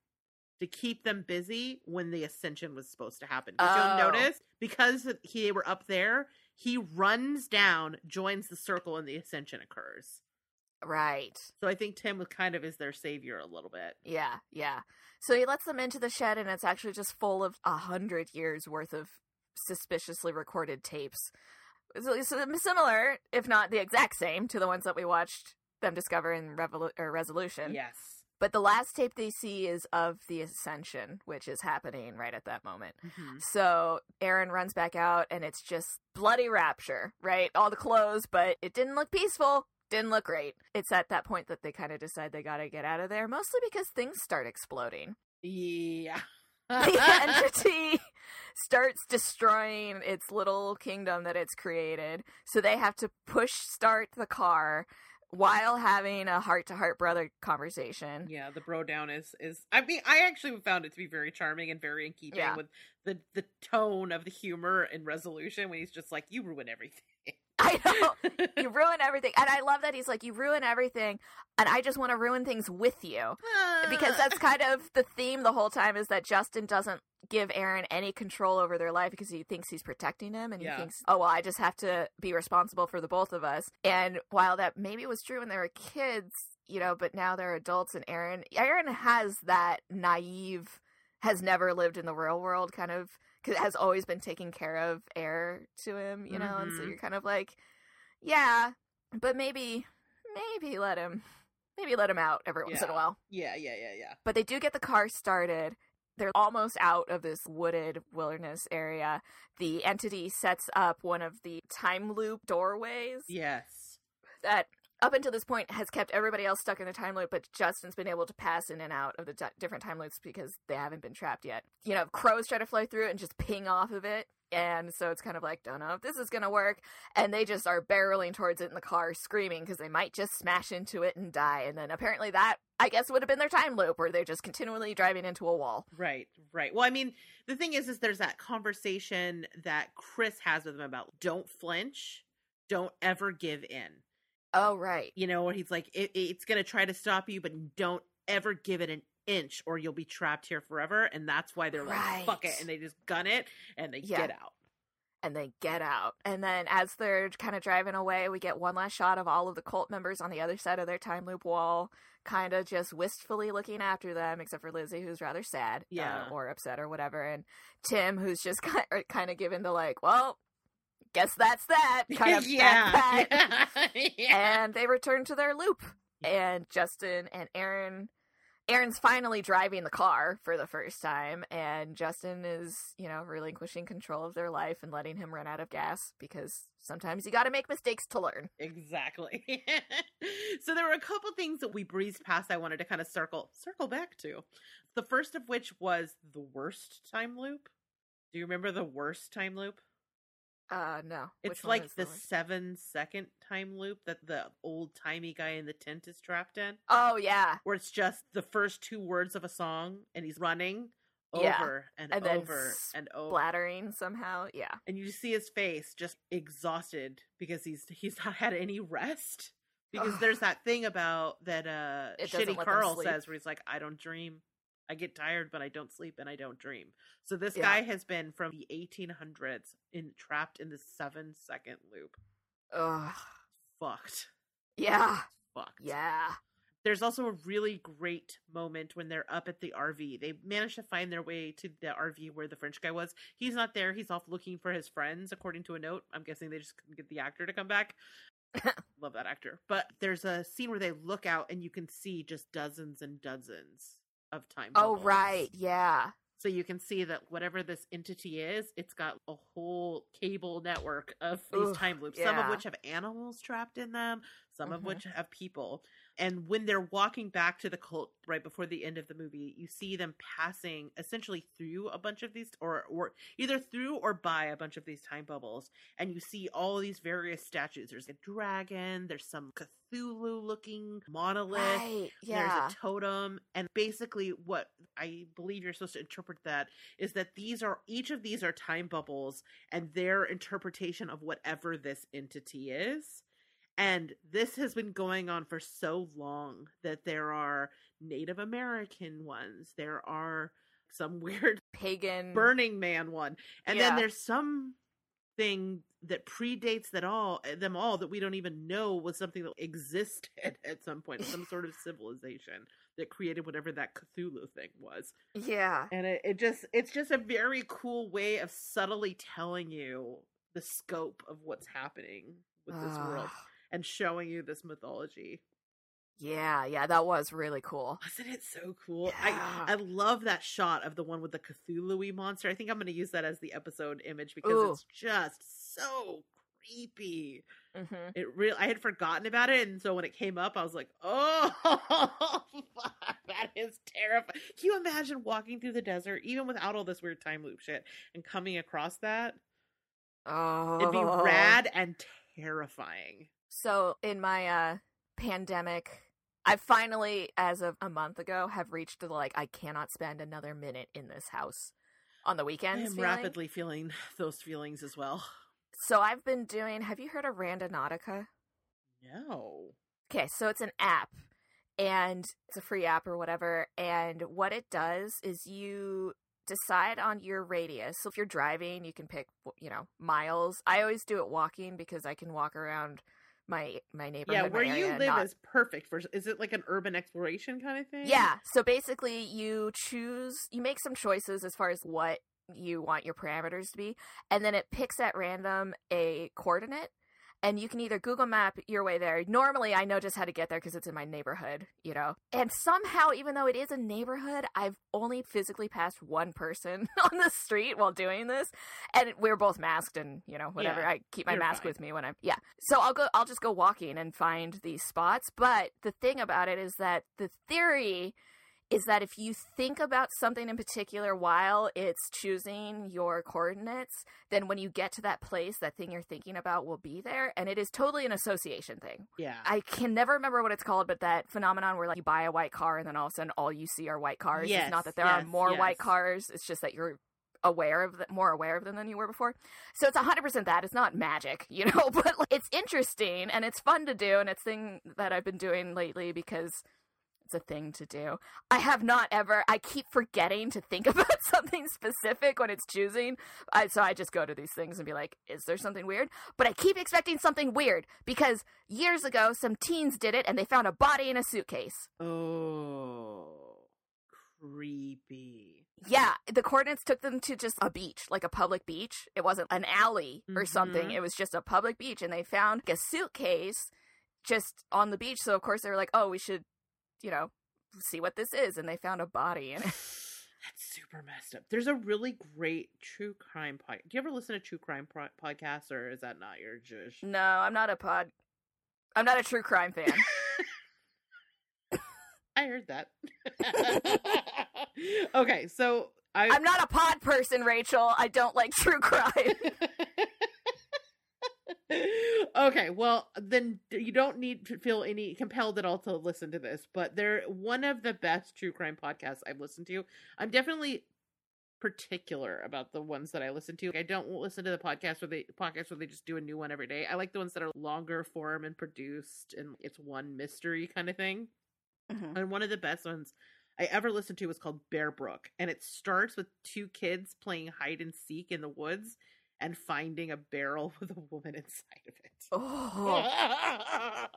to keep them busy when the ascension was supposed to happen. Did
Oh.
you notice? Because he they were up there, he runs down, joins the circle, and the ascension occurs.
right?
So I think Tim kind of is their savior a little bit.
Yeah, yeah. So he lets them into the shed, and it's actually just full of a hundred years worth of suspiciously recorded tapes. So, so similar, if not the exact same, to the ones that we watched them discover in Revolu- or Resolution.
Yes.
But the last tape they see is of the Ascension, which is happening right at that moment.
Mhm.
So Aaron runs back out, and it's just bloody rapture, right? All the clothes, but it didn't look peaceful. Didn't look great. It's at that point that they kind of decide they got to get out of there, mostly because things start exploding.
Yeah.
the entity starts destroying its little kingdom that it's created. So they have to push start the car while having a heart to heart brother conversation.
Yeah, the bro down is is. I mean, I actually found it to be very charming and very in keeping
Yeah.
with the the tone of the humor and resolution when he's just like, "You ruin everything."
I know. You ruin everything. And I love that he's like, You ruin everything, and I just want to ruin things with you. Because that's ah. kind of the theme the whole time is that Justin doesn't give Aaron any control over their life because he thinks he's protecting him and he thinks, oh, well, I just have to be responsible for the both of us. And while that maybe was true when they were kids, you know, but now they're adults and Aaron, Aaron has that naive, has never lived in the real world kind of, has always been taking care of air to him, you know, and so
Mhm.
you're kind of like, yeah, but maybe, maybe let him, maybe let him out every once in a while
yeah, yeah, yeah, yeah.
but they do get the car started. They're almost out of this wooded wilderness area. The entity sets up one of the time loop doorways
Yes.
that, up until this point, has kept everybody else stuck in the time loop, but Justin's been able to pass in and out of the di- different time loops because they haven't been trapped yet. You know, crows try to fly through it and just ping off of it. And so it's kind of like, don't know if this is going to work. And they just are barreling towards it in the car, screaming because they might just smash into it and die. And then apparently that, I guess, would have been their time loop where they're just continually driving into a wall.
Right, right. Well, I mean, the thing is, is there's that conversation that Chris has with them about don't flinch, don't ever give in.
Oh, right.
You know, where he's like, it, it's going to try to stop you, but don't ever give it an inch, or you'll be trapped here forever. And that's why they're like, fuck it,
Right.
and they just gun it and they
Yeah.
get out.
and they get out. And then as they're kind of driving away, we get one last shot of all of the cult members on the other side of their time loop wall, kind of just wistfully looking after them, except for Lizzie, who's rather sad uh,
Yeah.
or upset or whatever. And Tim, who's just kind of, kind of given the like, well, guess that's that kind of
yeah. yeah.
and they return to their loop. And Justin and Aaron Aaron's finally driving the car for the first time, and Justin is, you know, relinquishing control of their life and letting him run out of gas because sometimes you got to make mistakes to learn.
Exactly. so there were a couple things that we breezed past I wanted to kind of circle circle back to. The first of which was the worst time loop. Do you remember the worst time loop?
Uh, no.
It's like the seven second time loop that the old timey guy in the tent is trapped in,
Oh yeah,
where it's just the first two words of a song and he's running
Yeah.
over and,
And then
over and over.
splattering somehow. Yeah.
and you see his face just exhausted because he's he's not had any rest because
Ugh.
there's that thing about that uh
It
shitty carl says where he's like i don't dream i get tired but i don't sleep and i don't dream so this
Yeah.
guy has been from the 1800s in trapped in the seven second loop
Ugh.
fucked
Yeah.
fucked
Yeah.
there's also a really great moment when they're up at the RV. They manage to find their way to the RV where the French guy was. He's not there. He's off looking for his friends, according to a note. I'm guessing they just couldn't get the actor to come back. Love that actor. But there's a scene where they look out and you can see just dozens and dozens of time.
Oh
bubbles.
right. Yeah.
So you can see that whatever this entity is, it's got a whole cable network of these time loops, some of which have animals trapped in them, some of
Mhm.
which have people. And when they're walking back to the cult right before the end of the movie, you see them passing essentially through a bunch of these, or, or either through or by a bunch of these time bubbles. And you see all these various statues. There's a dragon, there's some Cthulhu looking monolith.
Right. Yeah.
There's a totem. And basically, what I believe you're supposed to interpret that is that these are each of these are time bubbles and their interpretation of whatever this entity is. And this has been going on for so long that there are Native American ones, there are some weird
Pagan.
Burning Man one, and
Yeah.
then there's some thing that predates that all them all that we don't even know was something that existed at some point, some sort of civilization that created whatever that Cthulhu thing was.
Yeah.
And it, it just it's just a very cool way of subtly telling you the scope of what's happening with this world
Ah,
and showing you this mythology.
Yeah. Yeah. That was really cool.
Wasn't it so cool?
Yeah.
I I love that shot of the one with the Cthulhu monster. I think I'm going to use that as the episode image because
Ooh.
it's just so creepy.
hmm
It real I had forgotten about it, and so when it came up, I was like, "Oh, that is terrifying." Can you imagine walking through the desert, even without all this weird time loop shit, and coming across that?
Oh.
It'd be rad and terrifying.
So in my uh pandemic, I finally, as of a month ago, have reached the like I cannot spend another minute in this house on the weekends.
I'm
feeling.
rapidly feeling those feelings as well.
So I've been doing. Have you heard of Randonautica?
No.
Okay, so it's an app and it's a free app or whatever. And what it does is you decide on your radius. So if you're driving, you can pick, you know, miles. I always do it walking because I can walk around my my neighborhood.
Yeah, where you live
not-
is perfect for. Is it like an urban exploration kind of thing?
Yeah. So basically, you choose, you make some choices as far as what you want your parameters to be, and then it picks at random a coordinate. And you can either Google Map your way there. Normally, I know just how to get there because it's in my neighborhood, you know. And somehow, even though it is a neighborhood, I've only physically passed one person on the street while doing this, and we are both masked and you know whatever.
Yeah,
I keep my mask
fine.
with me when I'm yeah. So I'll go. I'll just go walking and find these spots. But the thing about it is that the theory is that if you think about something in particular while it's choosing your coordinates, then when you get to that place, that thing you're thinking about will be there. And it is totally an association thing.
Yeah.
I can never remember what it's called, but that phenomenon where like you buy a white car and then all of a sudden all you see are white cars.
Yes,
it's not that there are
yes,
more white cars. It's just that you're aware of the, more aware of them than you were before. So it's 100% that. It's not magic, you know, but like, it's interesting and it's fun to do and it's thing that I've been doing lately because it's a thing to do. I have not ever. I keep forgetting to think about something specific when it's choosing. I, so I just go to these things and be like, "Is there something weird?" But I keep expecting something weird because years ago some teens did it and they found a body in a suitcase.
Oh, creepy.
Yeah, the coordinates took them to just a beach, like a public beach. It wasn't an alley or something.
Mhm.
It was just a public beach, and they found a suitcase just on the beach. So of course they were like, "Oh, we should, you know, see what this is." And they found a body in it.
That's super messed up. There's a really great true crime podcast. Do you ever listen to true crime pro- podcasts, or is that not your zhuzh?
No, I'm not a pod. I'm not a true crime fan.
I heard that. okay, so I
I'm not a pod person, Rachel. I don't like true crime.
okay, well then you don't need to feel any compelled at all to listen to this, but they're one of the best true crime podcasts I've listened to. I'm definitely particular about the ones that I listen to. I don't listen to the podcast where they podcasts where they just do a new one every day. I like the ones that are longer form and produced and it's one mystery kind of thing.
Mhm.
And one of the best ones I ever listened to was called Bear Brook. And it starts with two kids playing hide and seek in the woods and finding a barrel with a woman inside of it.
Oh,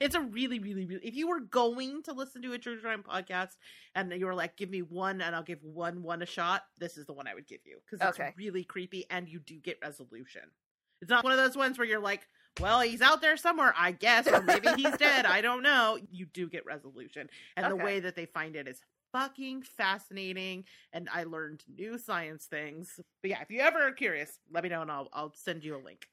it's a really, really, really. If you were going to listen to a true crime podcast and you were like, "Give me one, and I'll give one one a shot," this is the one I would give you because it's
Okay.
really creepy and you do get resolution. It's not one of those ones where you're like, "Well, he's out there somewhere, I guess, or maybe he's dead. I don't know." You do get resolution, and the way that they find it is fucking fascinating and I learned new science things. But yeah, if you ever are curious, let me know and I'll I'll send you a link.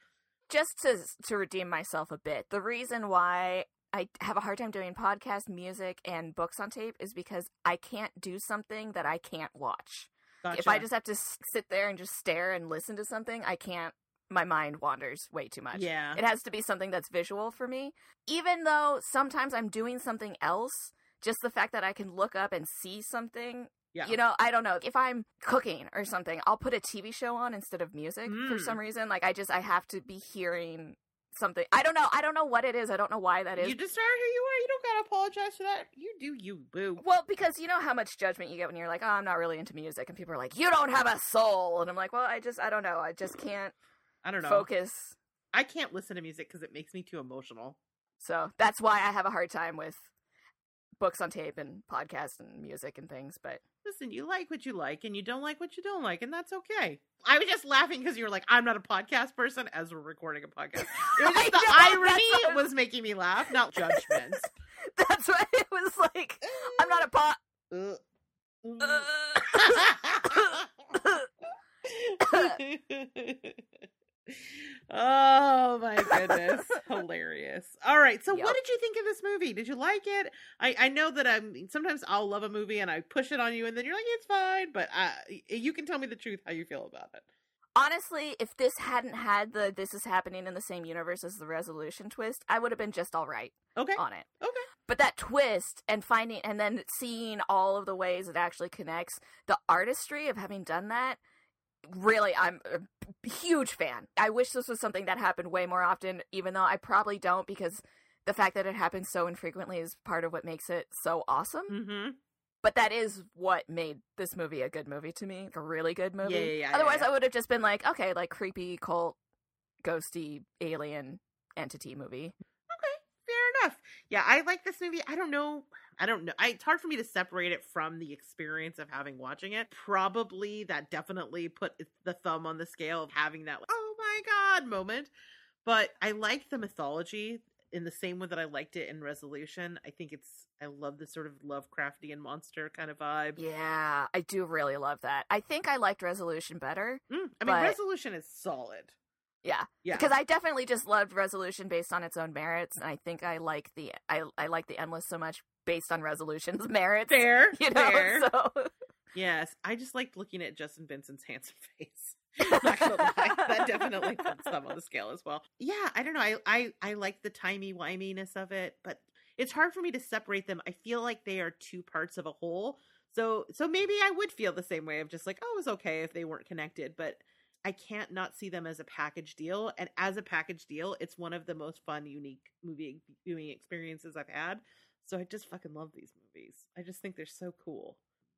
Just to to redeem myself a bit, the reason why I have a hard time doing podcast, music, and books on tape is because I can't do something that I can't watch.
Gotcha.
If I just have to sit there and just stare and listen to something, I can't. My mind wanders way too much.
Yeah.
It has to be something that's visual for me. Even though sometimes I'm doing something else, just the fact that I can look up and see something,
Yeah.
you know, I don't know. If I'm cooking or something, I'll put a TV show on instead of music for
Mm.
some reason. Like I just I have to be hearing something. I don't know. I don't know what it is. I don't know why that is.
You just are who you are. You don't gotta apologize for that. You do you, boo.
Well, because you know how much judgment you get when you're like, "Oh, I'm not really into music," and people are like, "You don't have a soul," and I'm like, "Well, I just, I don't know, I just can't
I don't know.
focus."
I can't listen to music because it makes me too emotional.
So that's why I have a hard time with books on tape and podcasts and music and things. But
Listen, you like what you like and you don't like what you don't like, and that's okay. I was just laughing because you were like, I'm not a podcast person as we're recording a podcast. It was just the
know,
irony
was-
was making me laugh, not judgment.
that's why it was like, I'm not a pot.
Uh, oh my goodness. Hilarious. All right so
Yep.
what did you think of this movie? Did you like it? I i know that i'm sometimes i'll love a movie and i push it on you and then you're like it's fine but uh, you can tell me the truth how you feel about it.
Honestly, if this hadn't had the "this is happening in the same universe as the resolution" twist, I would have been just all right
okay.
on it.
okay.
But that twist and finding and then seeing all of the ways it actually connects, the artistry of having done that, really, I'm a huge fan. I wish this was something that happened way more often, even though I probably don't because the fact that it happens so infrequently is part of what makes it so awesome.
mm-hmm
But that is what made this movie a good movie to me, like a really good movie.
Yeah, yeah, yeah,
Otherwise. I would have just been like, okay, like creepy, cult, ghosty, alien entity movie.
Okay, fair enough yeah i like this movie i don't know i don't know I, it's hard for me to separate it from the experience of having watching it. Probably that definitely put the thumb on the scale of having that oh my god moment. But i like the mythology in the same way that i liked it in resolution. I think it's i love the sort of lovecraftian monster kind of vibe.
Yeah, I do really love that. I think I liked Resolution better.
Mm, i mean
but-
resolution is solid.
Yeah,
yeah.
because I definitely just loved Resolution based on its own merits, and I think I like the I I like the Endless so much based on Resolution's merits.
fair
you know.
fair.
So
Yes, I just liked looking at Justin Benson's handsome face. Not gonna lie, that definitely puts them on the scale as well. Yeah, I don't know. I I I like the timey wiminess of it, but it's hard for me to separate them. I feel like they are two parts of a whole. So so maybe I would feel the same way of just like, oh, it was okay if they weren't connected, but I can't not see them as a package deal. And as a package deal, it's one of the most fun, unique movie viewing experiences I've had. So I just fucking love these movies. I just think they're so cool.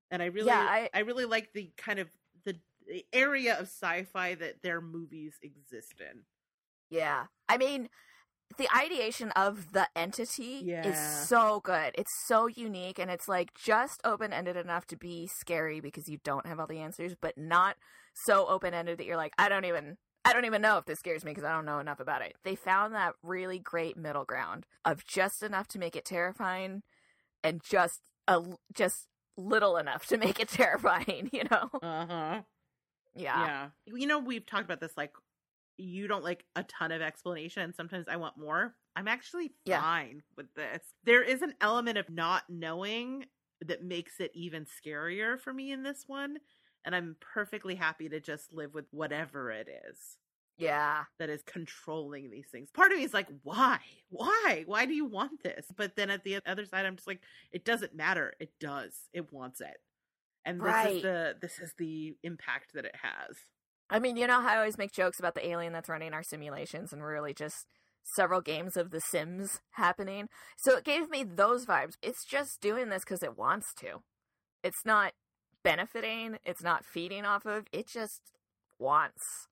And I really
Yeah,
I,
I-
really like the kind of the, the area of sci-fi that their movies exist in.
yeah, I mean. The ideation of the entity
Yeah.
is so good. It's so unique and it's like just open ended enough to be scary because you don't have all the answers, but not so open ended that you're like, I don't even I don't even know if this scares me because I don't know enough about it. They found that really great middle ground of just enough to make it terrifying and just a just little enough to make it terrifying, you know?
Uh-huh.
Yeah.
Yeah. You know, we've talked about this like you don't like a ton of explanation. Sometimes I want more. I'm actually
Yeah.
fine with this. There is an element of not knowing that makes it even scarier for me in this one. And I'm perfectly happy to just live with whatever it is
Yeah.
that is controlling these things. Part of me is like, why? Why? Why do you want this? But then at the other side, I'm just like, it doesn't matter. It does. It wants it. And this
Right.
is the this is the impact that it has.
I mean, you know how I always make jokes about the alien that's running our simulations and really just several games of The Sims happening. So it gave me those vibes. It's just doing this because it wants to. It's not benefiting, it's not feeding off of, it just wants.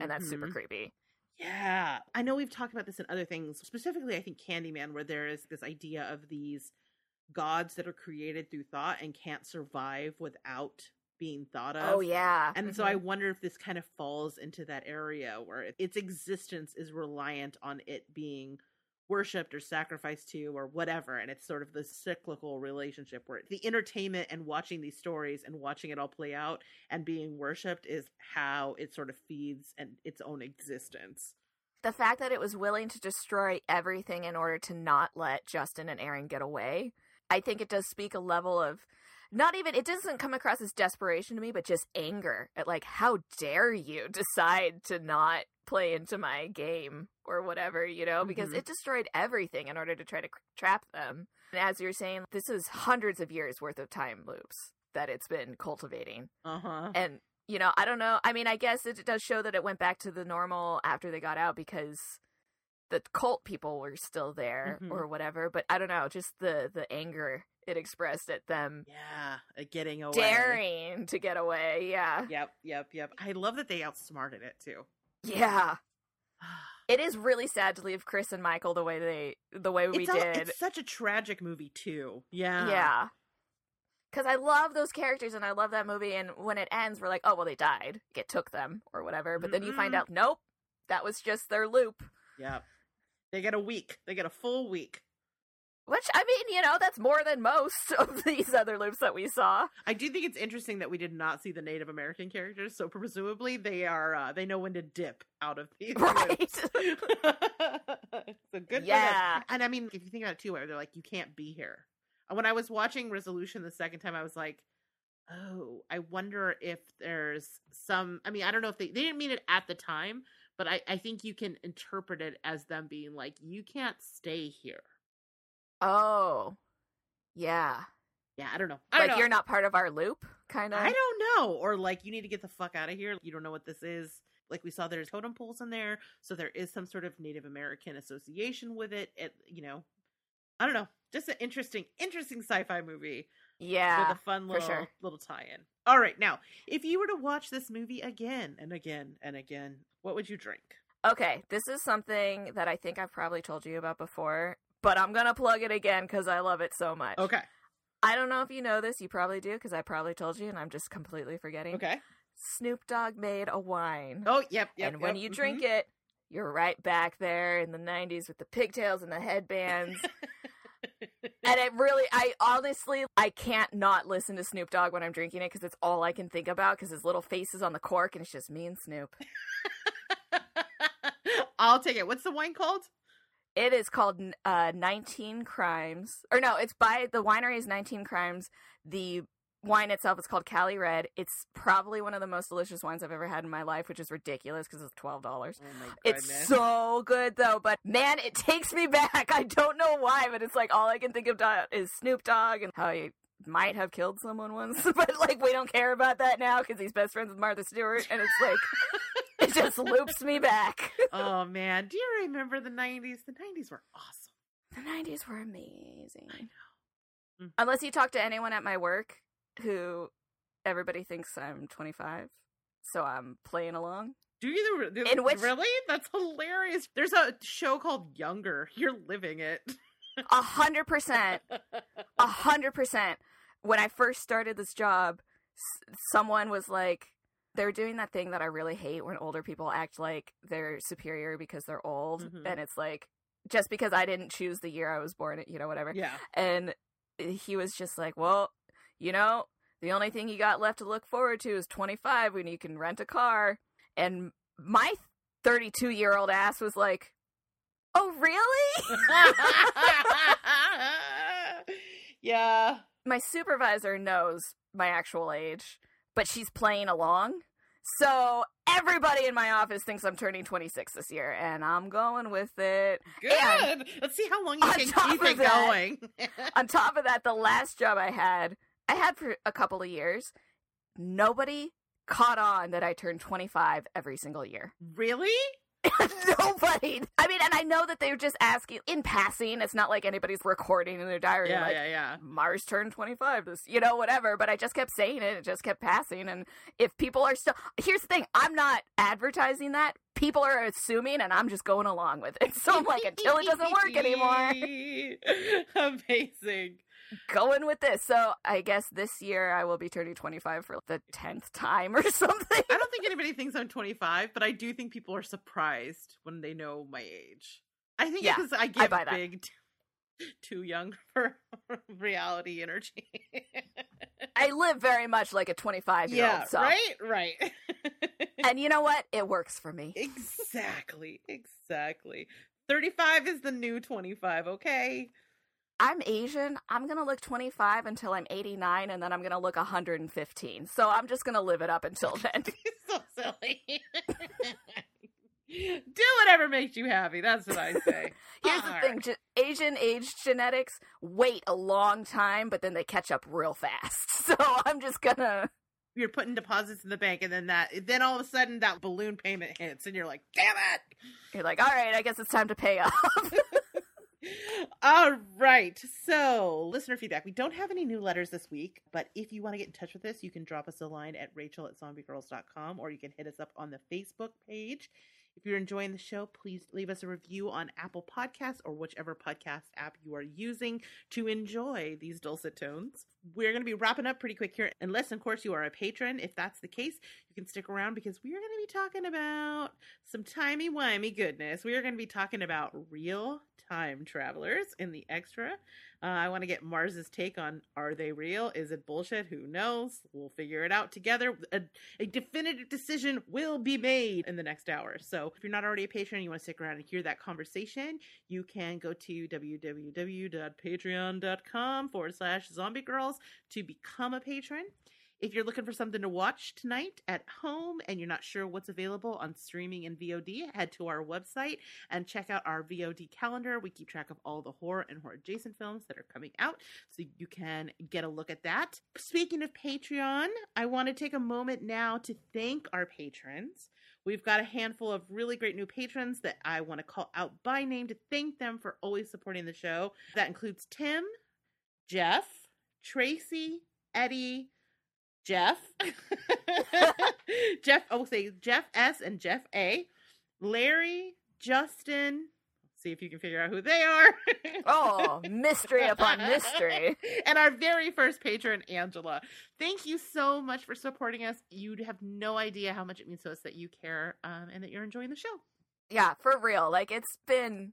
And that's super
Mhm.
creepy.
Yeah. I know we've talked about this in other things, specifically, I think Candyman, where there is this idea of these gods that are created through thought and can't survive without being thought of.
Oh, yeah.
And so
Mhm.
I wonder if this kind of falls into that area where its existence is reliant on it being worshipped or sacrificed to or whatever and it's sort of the cyclical relationship where the entertainment and watching these stories and watching it all play out and being worshipped is how it sort of feeds and its own existence.
The fact that it was willing to destroy everything in order to not let Justin and Aaron get away, I think it does speak a level of not even it doesn't come across as desperation to me, but just anger at like how dare you decide to not play into my game or whatever, you know, because
Mhm.
it destroyed everything in order to try to trap them. And as you're saying, this is hundreds of years worth of time loops that it's been cultivating.
uh-huh
And you know, I don't know. I mean, I guess it does show that it went back to the normal after they got out because the cult people were still there
Mhm.
or whatever. But I don't know, just the the anger it expressed at them
yeah uh, getting away
daring to get away. Yeah,
yep yep yep i love that they outsmarted it too
yeah. It is really sad to leave Chris and Michael the way they the way we
it's, all-
did.
it's such a tragic movie too yeah
Yeah. Because I love those characters and I love that movie. And when it ends, we're like, oh, well, they died. It took them or whatever. But then you find out, nope, that was just their loop.
Yep. They get a week. They get a full week.
Which, I mean, you know, that's more than most of these other loops that we saw.
I do think it's interesting that we did not see the Native American characters, so presumably they are uh, they know when to dip out of these.
Right.
loops. so good.
Yeah.
And I mean, if you think about it too, where they're like, you can't be here. And When I was watching Resolution the second time, I was like, oh, I wonder if there's some. I mean, I don't know if they they didn't mean it at the time, but I I think you can interpret it as them being like, you can't stay here.
Oh. Yeah.
Yeah, I don't know. I don't
Like,
know.
you're not part of our loop, kind of.
I don't know. Or like you need to get the fuck out of here. You don't know what this is. Like we saw there's totem poles in there, so there is some sort of Native American association with it. It you know I don't know. Just an interesting, interesting sci-fi movie
Yeah.
with a fun little
sure.
little tie-in. All right, now if you were to watch this movie again and again and again, what would you drink?
Okay, this is something that I think I've probably told you about before, but I'm going to plug it again because I love it so much.
Okay,
I don't know if you know this. You probably do because I probably told you and I'm just completely forgetting.
okay.
Snoop Dogg made a wine.
Oh, yep, yep.
and when
yep,
you
mhm.
drink it, you're right back there in the 90s with the pigtails and the headbands. and it really, I honestly, I can't not listen to Snoop Dogg when I'm drinking it because it's all I can think about because his little face is on the cork and it's just me and Snoop.
I'll take it. What's the wine called?
It is called uh, 19 Crimes. Or no, it's by the winery is 19 Crimes. The wine itself is called Cali Red. It's probably one of the most delicious wines I've ever had in my life, which is ridiculous because it's $12.
Oh
It's so good though, but man, it takes me back. I don't know why, but it's like all I can think of is Snoop Dogg and how he might have killed someone once, but like we don't care about that now because he's best friends with Martha Stewart, and it's like it just loops me back.
oh man, do you remember the '90s? The '90s were awesome.
The nineties were amazing.
I know. Mm.
Unless you talk to anyone at my work who everybody thinks I'm 25, so I'm playing along.
Do you do,
In which-
really? That's hilarious. There's a show called Younger. You're living it.
A hundred percent, a hundred percent. When I first started this job, s- someone was like, they're doing that thing that I really hate when older people act like they're superior because they're old,
Mhm.
and it's like just because I didn't choose the year I was born, you know, whatever.
yeah.
and he was just like, "Well, you know, the only thing you got left to look forward to is 25 when you can rent a car." And my 32-year-old ass was like, "Oh, really?"
yeah.
my supervisor knows my actual age, but she's playing along. So everybody in my office thinks I'm turning 26 this year, and I'm going with it.
Good. Let's see how long you can keep it
that-
going.
On top of that, the last job I had, I had for a couple of years, nobody caught on that I turned 25 every single year.
really?
nobody. I mean, and I know that they were just asking in passing. It's not like anybody's recording in their diary.
Yeah,
like,
yeah, yeah.
Marrs turned 25 this, you know, whatever. But I just kept saying it. It just kept passing. And if people are still, here's the thing I'm not advertising that. People are assuming, and I'm just going along with it. So I'm like, until it doesn't work anymore,
Amazing.
Going with this. So I guess this year I will be turning 25 for the 10th time or something.
I don't think anybody thinks I'm 25, but I do think people are surprised when they know my age. I think
Yeah,
because I get
that.
big, t- too young for reality energy.
I live very much like a 25 year
yeah,
old. So.
right, right.
And you know what? It works for me.
exactly, exactly. Thirty-five is the new twenty-five. Okay.
I'm Asian. I'm going to look 25 until I'm 89, and then I'm going to look 115. So I'm just going to live it up until then.
so silly. Do whatever makes you happy. That's what I say.
Here's the
All
thing ge- Asian age genetics wait a long time, but then they catch up real fast. So I'm just going to.
You're putting deposits in the bank, and then that, then all of a sudden that balloon payment hits, and you're like, "Damn it!"
You're like, all right, I guess it's time to pay off.
All right. So, listener feedback. We don't have any new letters this week, but if you want to get in touch with us, you can drop us a line at rachel at zombiegrrlz.com or you can hit us up on the Facebook page. If you're enjoying the show, please leave us a review on Apple Podcasts or whichever podcast app you are using to enjoy these dulcet tones. We're going to be wrapping up pretty quick here, unless, of course, you are a patron. If that's the case, you can stick around because we are going to be talking about some timey-wimey goodness. We are going to be talking about real time travelers in the extra. Uh, I want to get Marrs's take on are they real? Is it bullshit? Who knows? We'll figure it out together. A, a definitive decision will be made in the next hour. So if you're not already a patron and you want to stick around and hear that conversation, you can go to www.patreon.com forward slash zombiegrrlz to become a patron. If you're looking for something to watch tonight at home and you're not sure what's available on streaming and VOD, head to our website and check out our VOD calendar. We keep track of all the horror and horror adjacent films that are coming out, so you can get a look at that. Speaking of Patreon, I want to take a moment now to thank our patrons. We've got a handful of really great new patrons that I want to call out by name to thank them for always supporting the show. That includes Tim, Jeff, Tracy, Eddie, Jeff, Jeff, oh, say Jeff S and Jeff A, Larry, Justin. See if you can figure out who they are.
Oh, mystery upon mystery.
and our very first patron, Angela. Thank you so much for supporting us. You have no idea how much it means to us that you care um, and that you're enjoying the show.
Yeah, for real. Like it's been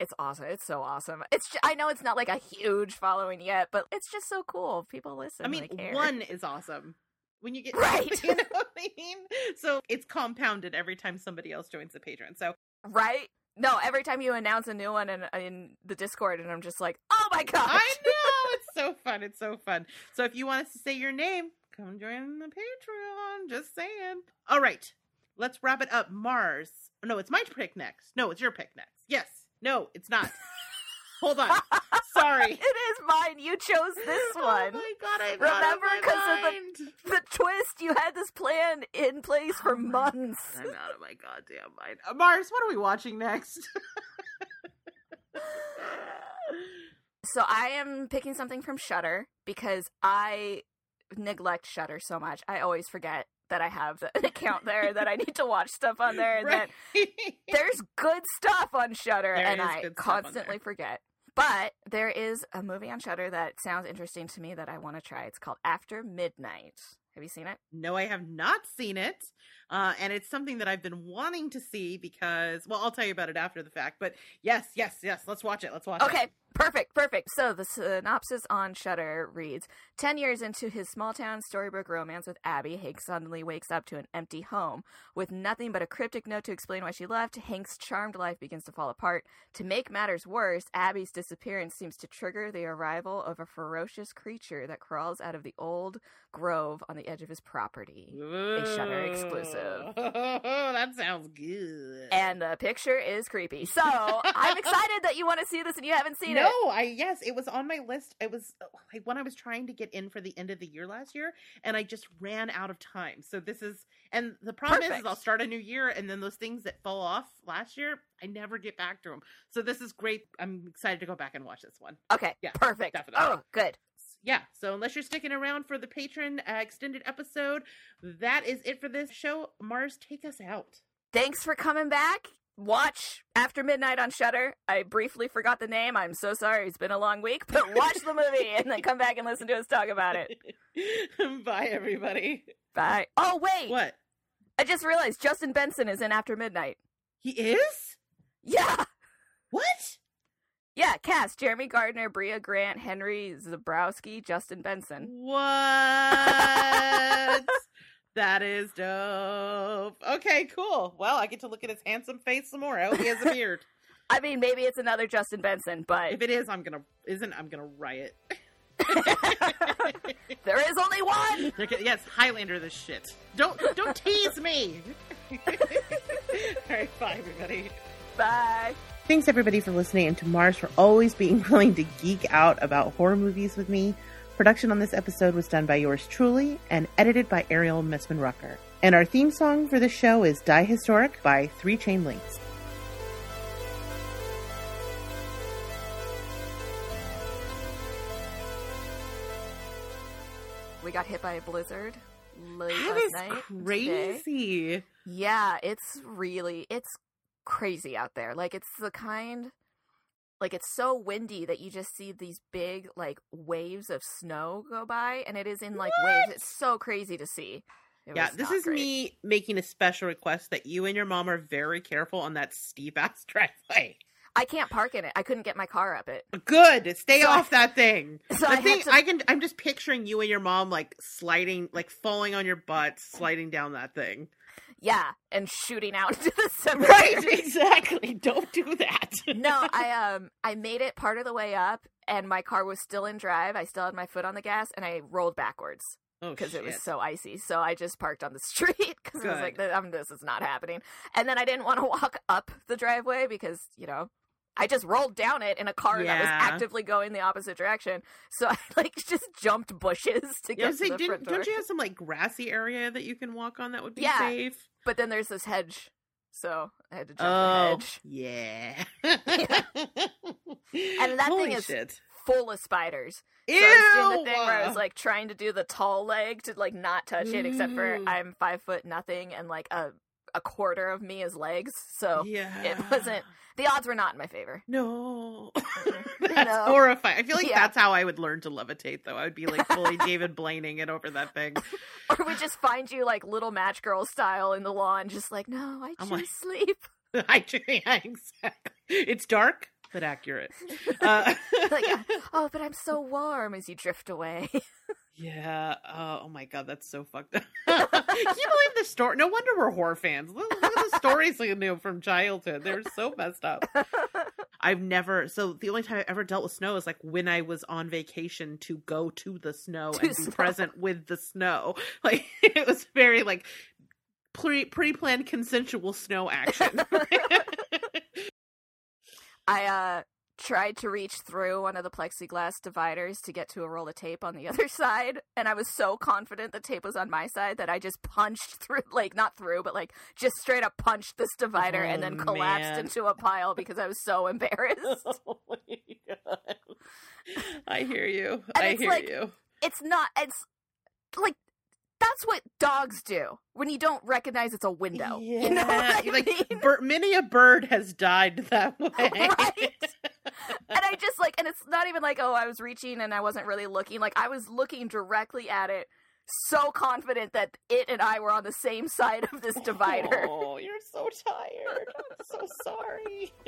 it's awesome. It's so awesome. It's ju- I know it's not like a huge following yet, but it's just so cool. People listen.
I mean, one is awesome. When you get
Right.
you know what I mean. So it's compounded every time somebody else joins the patron. So
right? No, every time you announce a new one in in the Discord and I'm just like, "Oh my god."
I know it's so fun. It's so fun. So if you want us to say your name, come join the Patreon. Just saying. All right, let's wrap it up. Marrs. No, it's my pick next. No, it's your pick next. Yes. No, it's not. Hold on. Sorry.
It is mine. You chose this one.
Oh my god! I
Remember, 'cause of the- the twist, you had this plan in place for
Oh
months.
I'm out of my goddamn mind. Uh, Marrs, what are we watching next?
So I am picking something from Shudder because I neglect Shudder so much. I always forget that I have an account there that I need to watch stuff on there and that there's good stuff on
Shudder
and I
good stuff on
constantly forget. But there is a movie on Shudder that sounds interesting to me that I want to try. It's called After Midnight. Have you seen it?
No, I have not seen it. Uh, and it's something that I've been wanting to see because, well, I'll tell you about it after the fact. But yes, yes, yes, let's watch it. Let's watch it.
Okay, perfect, perfect. So the synopsis on Shudder reads: Ten years into his small-town storybook romance with Abby, Hank suddenly wakes up to an empty home with nothing but a cryptic note to explain why she left. Hank's charmed life begins to fall apart. To make matters worse, Abby's disappearance seems to trigger the arrival of a ferocious creature that crawls out of the old grove on the edge of his property.
A
Shudder exclusive.
Oh, that sounds good.
And the picture is creepy. So I'm excited that you want to see this and you haven't seen
no,
it.
No, I yes, it was on my list. It was oh, like when I was trying to get in for the end of the year last year, and I just ran out of time. So this is, and the problem is, is I'll start a new year, and then those things that fall off last year, I never get back to them. So this is great. I'm excited to go back and watch this one.
Okay,
Yeah,
perfect.
definitely.
Oh, good.
Yeah. So unless you're sticking around for the patron uh, extended episode, that is it for this show. Marrs, take us out.
Thanks for coming back. Watch After Midnight on Shudder. I briefly forgot the name. I'm so sorry. It's been a long week, but watch the movie and then come back and listen to us talk about it.
Bye, everybody.
Bye. Oh, wait.
What?
I just realized Justin Benson is in After Midnight.
He is?
Yeah.
What?
Yeah, cast Jeremy Gardner, Brea Grant, Henry Zebrowski, Justin Benson.
What? that is dope. Okay, cool. Well, I get to look at his handsome face some more. I hope he has a beard.
I mean, maybe it's another Justin Benson, but
if it is, I'm gonna isn't I'm gonna riot.
there is only one.
Yes, Highlander this shit. Don't don't tease me. All right, bye everybody.
Bye.
Thanks everybody for listening and to Marrs for always being willing to geek out about horror movies with me. Production on this episode was done by yours truly and edited by Ariel Missman Rucker. And our theme song for this show is Die Historic by Three Chain Links.
We got hit by a blizzard late
That
last night. today.
crazy.
Yeah, it's really it's crazy out there. Like it's the kind like it's so windy that you just see these big like waves of snow go by and it is in like waves. It's so crazy to see. It
Yeah, this is
great.
me making a special request that you and your mom are very careful on that steep ass driveway.
I can't park in it. I couldn't get my car up it.
Good. Stay
So I-
off that thing.
So
the
I
thing
to
I can I'm just picturing you and your mom like sliding like falling on your butt, sliding down that thing.
Yeah, and shooting out into the cemetery.
Right, exactly. Don't do that.
no, I um I made it part of the way up and my car was still in drive. I still had my foot on the gas and I rolled backwards
oh,
because it was so icy. So I just parked on the street because I was like, um, "This is not happening." And then I didn't want to walk up the driveway because you know I just rolled down it in a car that was actively going the opposite direction. So I like just jumped bushes to
Yeah,
get to the
didn't-
front door.
don't you have some like grassy area that you can walk on that would be
Yeah.
safe?
But then there's this hedge, so I had to jump
oh,
the hedge.
yeah.
And that
Holy
thing is
shit.
Full of spiders.
Ew!
So I was doing the thing where I was like trying to do the tall leg to like not touch it, except for I'm five foot nothing and like a a quarter of me is legs. So
yeah,
it wasn't- the odds were not in my favor.
No, that's
No.
horrifying. I feel like
Yeah.
that's how I would learn to levitate, though. I would be like fully David Blaining it over that thing.
Or we just find you like little match girl style in the lawn, just like, no, I choose
like-
sleep.
I yeah, exactly. It's dark but accurate. Uh,
like, oh, but I'm so warm as you drift away.
Yeah. Uh, oh my god, that's so fucked up. Can you believe the story? No wonder we're horror fans. Look, look at the stories we knew from childhood. They're so messed up. I've never. So the only time I ever dealt with snow is like when I was on vacation to go to the snow
To
and be present with the snow. Like it was very like pre pre planned consensual snow action.
I uh tried to reach through one of the plexiglass dividers to get to a roll of tape on the other side, and I was so confident the tape was on my side that I just punched through, like not through, but like just straight up punched this divider and then
Oh,
collapsed
man.
into a pile because I was so embarrassed.
oh! I hear you.
And
I hear
like-
you.
it's not. It's like. That's what dogs do when you don't recognize it's a window.
Yeah,
You know I
like
mean?
bir- many a bird has died that way.
Right? and I just like, and it's not even like, oh, I was reaching and I wasn't really looking. Like I was looking directly at it, so confident that it and I were on the same side of this divider.
Oh, you're so tired. I'm so sorry.